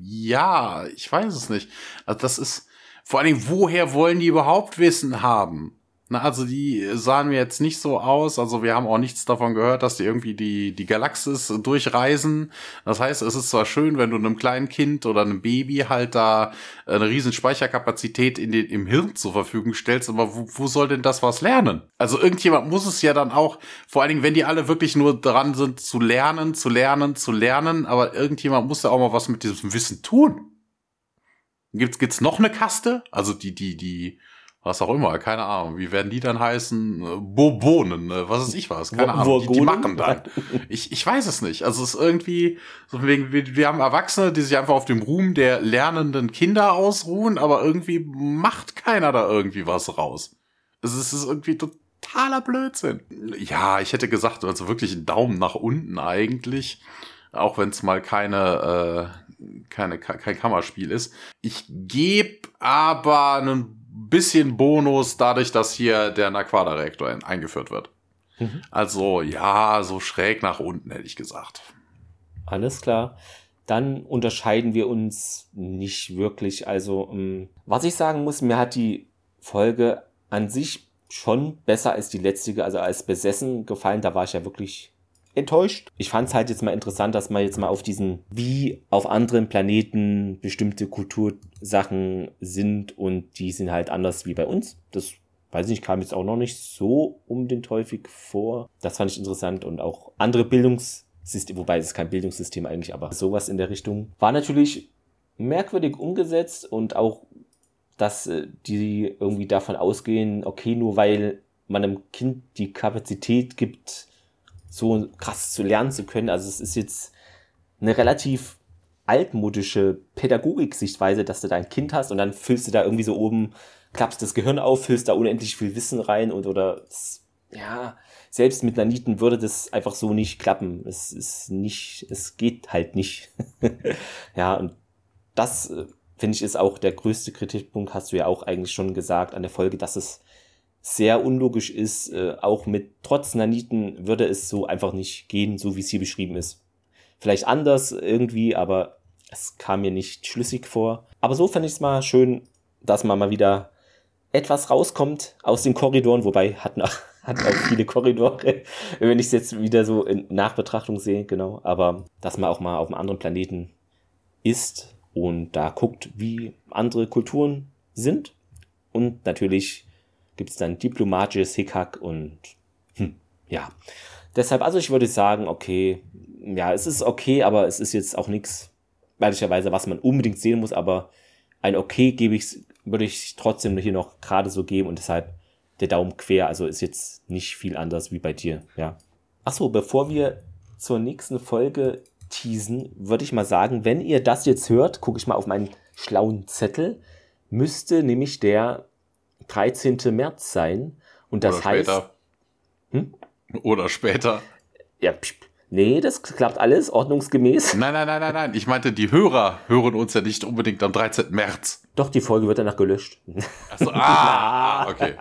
ja, ich weiß es nicht. Also das ist, vor allen Dingen, woher wollen die überhaupt Wissen haben? Na, also die sahen mir jetzt nicht so aus. Also wir haben auch nichts davon gehört, dass die irgendwie die, die Galaxis durchreisen. Das heißt, es ist zwar schön, wenn du einem kleinen Kind oder einem Baby halt da eine riesen Speicherkapazität in den, im Hirn zur Verfügung stellst, aber wo, wo soll denn das was lernen? Also irgendjemand muss es ja dann auch, vor allen Dingen, wenn die alle wirklich nur dran sind, zu lernen, zu lernen, zu lernen, aber irgendjemand muss ja auch mal was mit diesem Wissen tun. Gibt's, gibt's noch eine Kaste? Also die, die, die, was auch immer, keine Ahnung. Wie werden die dann heißen? Äh, Bourbonen, äh, was ist ich was, keine Ahnung. Die, die machen dann. Ich, ich weiß es nicht. Also es ist irgendwie, so wegen, wir, wir haben Erwachsene, die sich einfach auf dem Ruhm der lernenden Kinder ausruhen, aber irgendwie macht keiner da irgendwie was raus. Es ist, es ist irgendwie totaler Blödsinn. Ja, ich hätte gesagt, also wirklich ein Daumen nach unten eigentlich. Auch wenn es mal keine, äh, keine, kein Kammerspiel ist. Ich gebe aber einen bisschen Bonus dadurch, dass hier der Naquada-Reaktor eingeführt wird. Mhm. Also ja, so schräg nach unten hätte ich gesagt. Alles klar. Dann unterscheiden wir uns nicht wirklich. Also, ähm, was ich sagen muss, mir hat die Folge an sich schon besser als die letzte, also als besessen gefallen. Da war ich ja wirklich enttäuscht. Ich fand es halt jetzt mal interessant, dass man jetzt mal auf diesen, wie auf anderen Planeten bestimmte Kultursachen sind und die sind halt anders wie bei uns. Das weiß ich kam jetzt auch noch nicht so um den häufig vor. Das fand ich interessant und auch andere Bildungssysteme, wobei es kein Bildungssystem eigentlich, aber sowas in der Richtung war natürlich merkwürdig umgesetzt und auch, dass äh, die irgendwie davon ausgehen, okay, nur weil man einem Kind die Kapazität gibt, so krass zu lernen zu können. Also es ist jetzt eine relativ altmodische Pädagogik-Sichtweise, dass du da Kind hast und dann füllst du da irgendwie so oben, klappst das Gehirn auf, füllst da unendlich viel Wissen rein und oder ja, selbst mit einer Nieten würde das einfach so nicht klappen. Es ist nicht, es geht halt nicht. ja, und das äh, finde ich ist auch der größte Kritikpunkt, hast du ja auch eigentlich schon gesagt an der Folge, dass es sehr unlogisch ist. Äh, auch mit trotz Naniten würde es so einfach nicht gehen, so wie es hier beschrieben ist. Vielleicht anders irgendwie, aber es kam mir nicht schlüssig vor. Aber so fand ich es mal schön, dass man mal wieder etwas rauskommt aus den Korridoren, wobei hat noch hat auch viele Korridore, wenn ich es jetzt wieder so in Nachbetrachtung sehe, genau. Aber dass man auch mal auf einem anderen Planeten ist und da guckt, wie andere Kulturen sind und natürlich gibt es dann diplomatisches Hickhack und hm, ja. Deshalb, also ich würde sagen, okay, ja, es ist okay, aber es ist jetzt auch nichts, ehrlicherweise, was man unbedingt sehen muss, aber ein okay gebe ich, würde ich trotzdem hier noch gerade so geben und deshalb der Daumen quer, also ist jetzt nicht viel anders wie bei dir, ja. Achso, bevor wir zur nächsten Folge teasen, würde ich mal sagen, wenn ihr das jetzt hört, gucke ich mal auf meinen schlauen Zettel, müsste nämlich der 13. März sein. Und das Oder heißt. Später. Hm? Oder später. Ja, nee, das klappt alles ordnungsgemäß. Nein, nein, nein, nein, nein. Ich meinte, die Hörer hören uns ja nicht unbedingt am 13. März. Doch, die Folge wird danach gelöscht. Achso, ah, okay.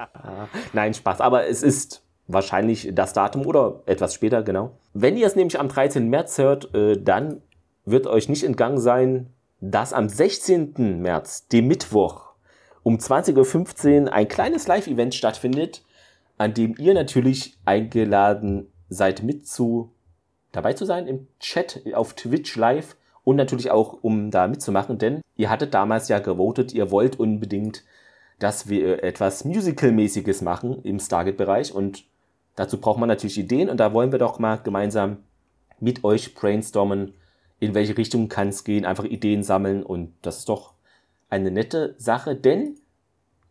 Nein, Spaß. Aber es ist wahrscheinlich das Datum oder etwas später, genau. Wenn ihr es nämlich am 13. März hört, äh, dann wird euch nicht entgangen sein, dass am 16. März, dem Mittwoch, um 20.15 Uhr ein kleines Live-Event stattfindet, an dem ihr natürlich eingeladen seid, mit zu dabei zu sein im Chat auf Twitch live und natürlich auch, um da mitzumachen, denn ihr hattet damals ja gewotet, ihr wollt unbedingt, dass wir etwas Musical-mäßiges machen im Stargate-Bereich und dazu braucht man natürlich Ideen und da wollen wir doch mal gemeinsam mit euch brainstormen, in welche Richtung kann es gehen, einfach Ideen sammeln und das ist doch eine nette Sache, denn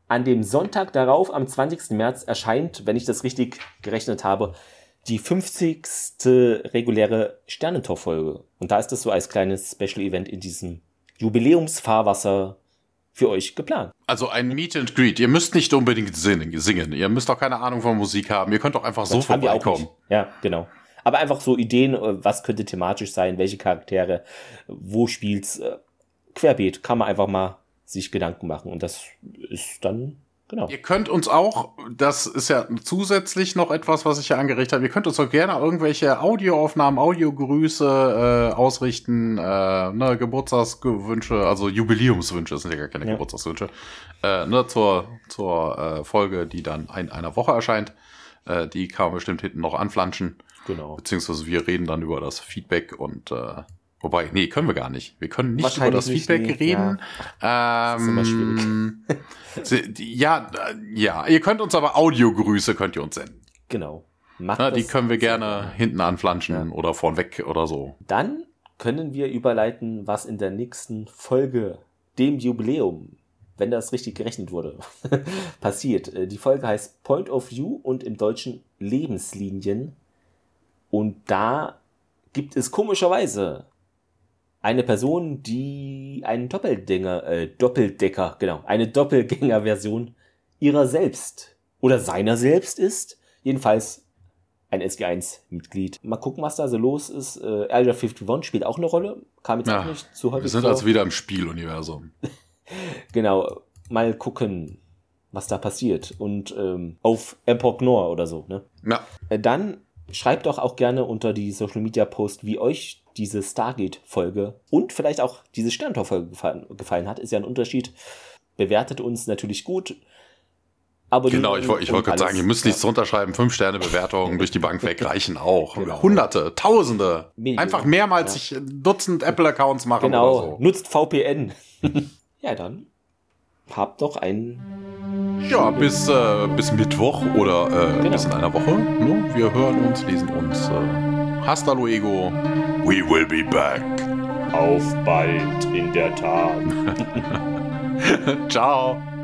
an dem Sonntag darauf, am 20. März, erscheint, wenn ich das richtig gerechnet habe, die 50. reguläre Sternentor-Folge. Und da ist das so als kleines Special-Event in diesem Jubiläumsfahrwasser für euch geplant. Also ein Meet and Greet. Ihr müsst nicht unbedingt singen. Ihr müsst auch keine Ahnung von Musik haben. Ihr könnt auch einfach das so vorbeikommen. Ja, genau. Aber einfach so Ideen, äh, was könnte thematisch sein, welche Charaktere, wo spielt's, äh, querbeet, kann man einfach mal sich Gedanken machen. Und das ist dann Genau. Ihr könnt uns auch, das ist ja zusätzlich noch etwas, was ich ja angeregt habe, ihr könnt uns auch gerne irgendwelche Audioaufnahmen, Audiogrüße äh, ausrichten, äh, ne, Geburtstagswünsche, also Jubiläumswünsche, das sind ja gar keine ja. Geburtstagswünsche, äh, ne, zur, zur äh, Folge, die dann in einer Woche erscheint. Äh, die kann man bestimmt hinten noch anflanschen. Genau. Beziehungsweise wir reden dann über das Feedback und äh, Wobei, nee, können wir gar nicht. Wir können nicht über das Feedback nee. reden. Ja. Ähm, das ist immer schwierig. ja, äh, ja, ihr könnt uns aber Audiogrüße könnt ihr uns senden. Genau. Na, die können wir gerne hinten anflanschen ja. oder vornweg oder so. Dann können wir überleiten, was in der nächsten Folge, dem Jubiläum, wenn das richtig gerechnet wurde, passiert. Äh, die Folge heißt Point of View und im Deutschen Lebenslinien. Und da gibt es komischerweise eine Person, die einen Doppeldinger, äh, Doppeldecker, genau, eine Doppelgänger-Version ihrer selbst oder seiner selbst ist. Jedenfalls ein SG1-Mitglied. Mal gucken, was da so los ist. Äh, Area 51 spielt auch eine Rolle. Kam jetzt ja, auch nicht zu häufig Wir sind vor. also wieder im Spieluniversum. genau. Mal gucken, was da passiert. Und ähm, auf Epoch Noir oder so. Ne? Ja. Äh, dann schreibt doch auch gerne unter die Social Media Post, wie euch diese Stargate-Folge und vielleicht auch diese Sterntor-Folge gefallen, gefallen hat. Ist ja ein Unterschied. Bewertet uns natürlich gut. Aber genau, ich, ich wollte gerade sagen, ihr müsst nichts drunter schreiben. Fünf Sterne Bewertungen durch die Bank weg reichen auch. Genau. Hunderte, Tausende. Millionen. Einfach mehrmals ja. sich Dutzend Apple-Accounts machen genau. oder so. Nutzt VPN. ja, dann habt doch einen. Ja, bis, äh, bis Mittwoch oder äh, genau. bis in einer Woche. Ne? Wir hören uns, lesen uns. Äh, hasta luego. We will be back. Auf bald, in der Tat. Ciao.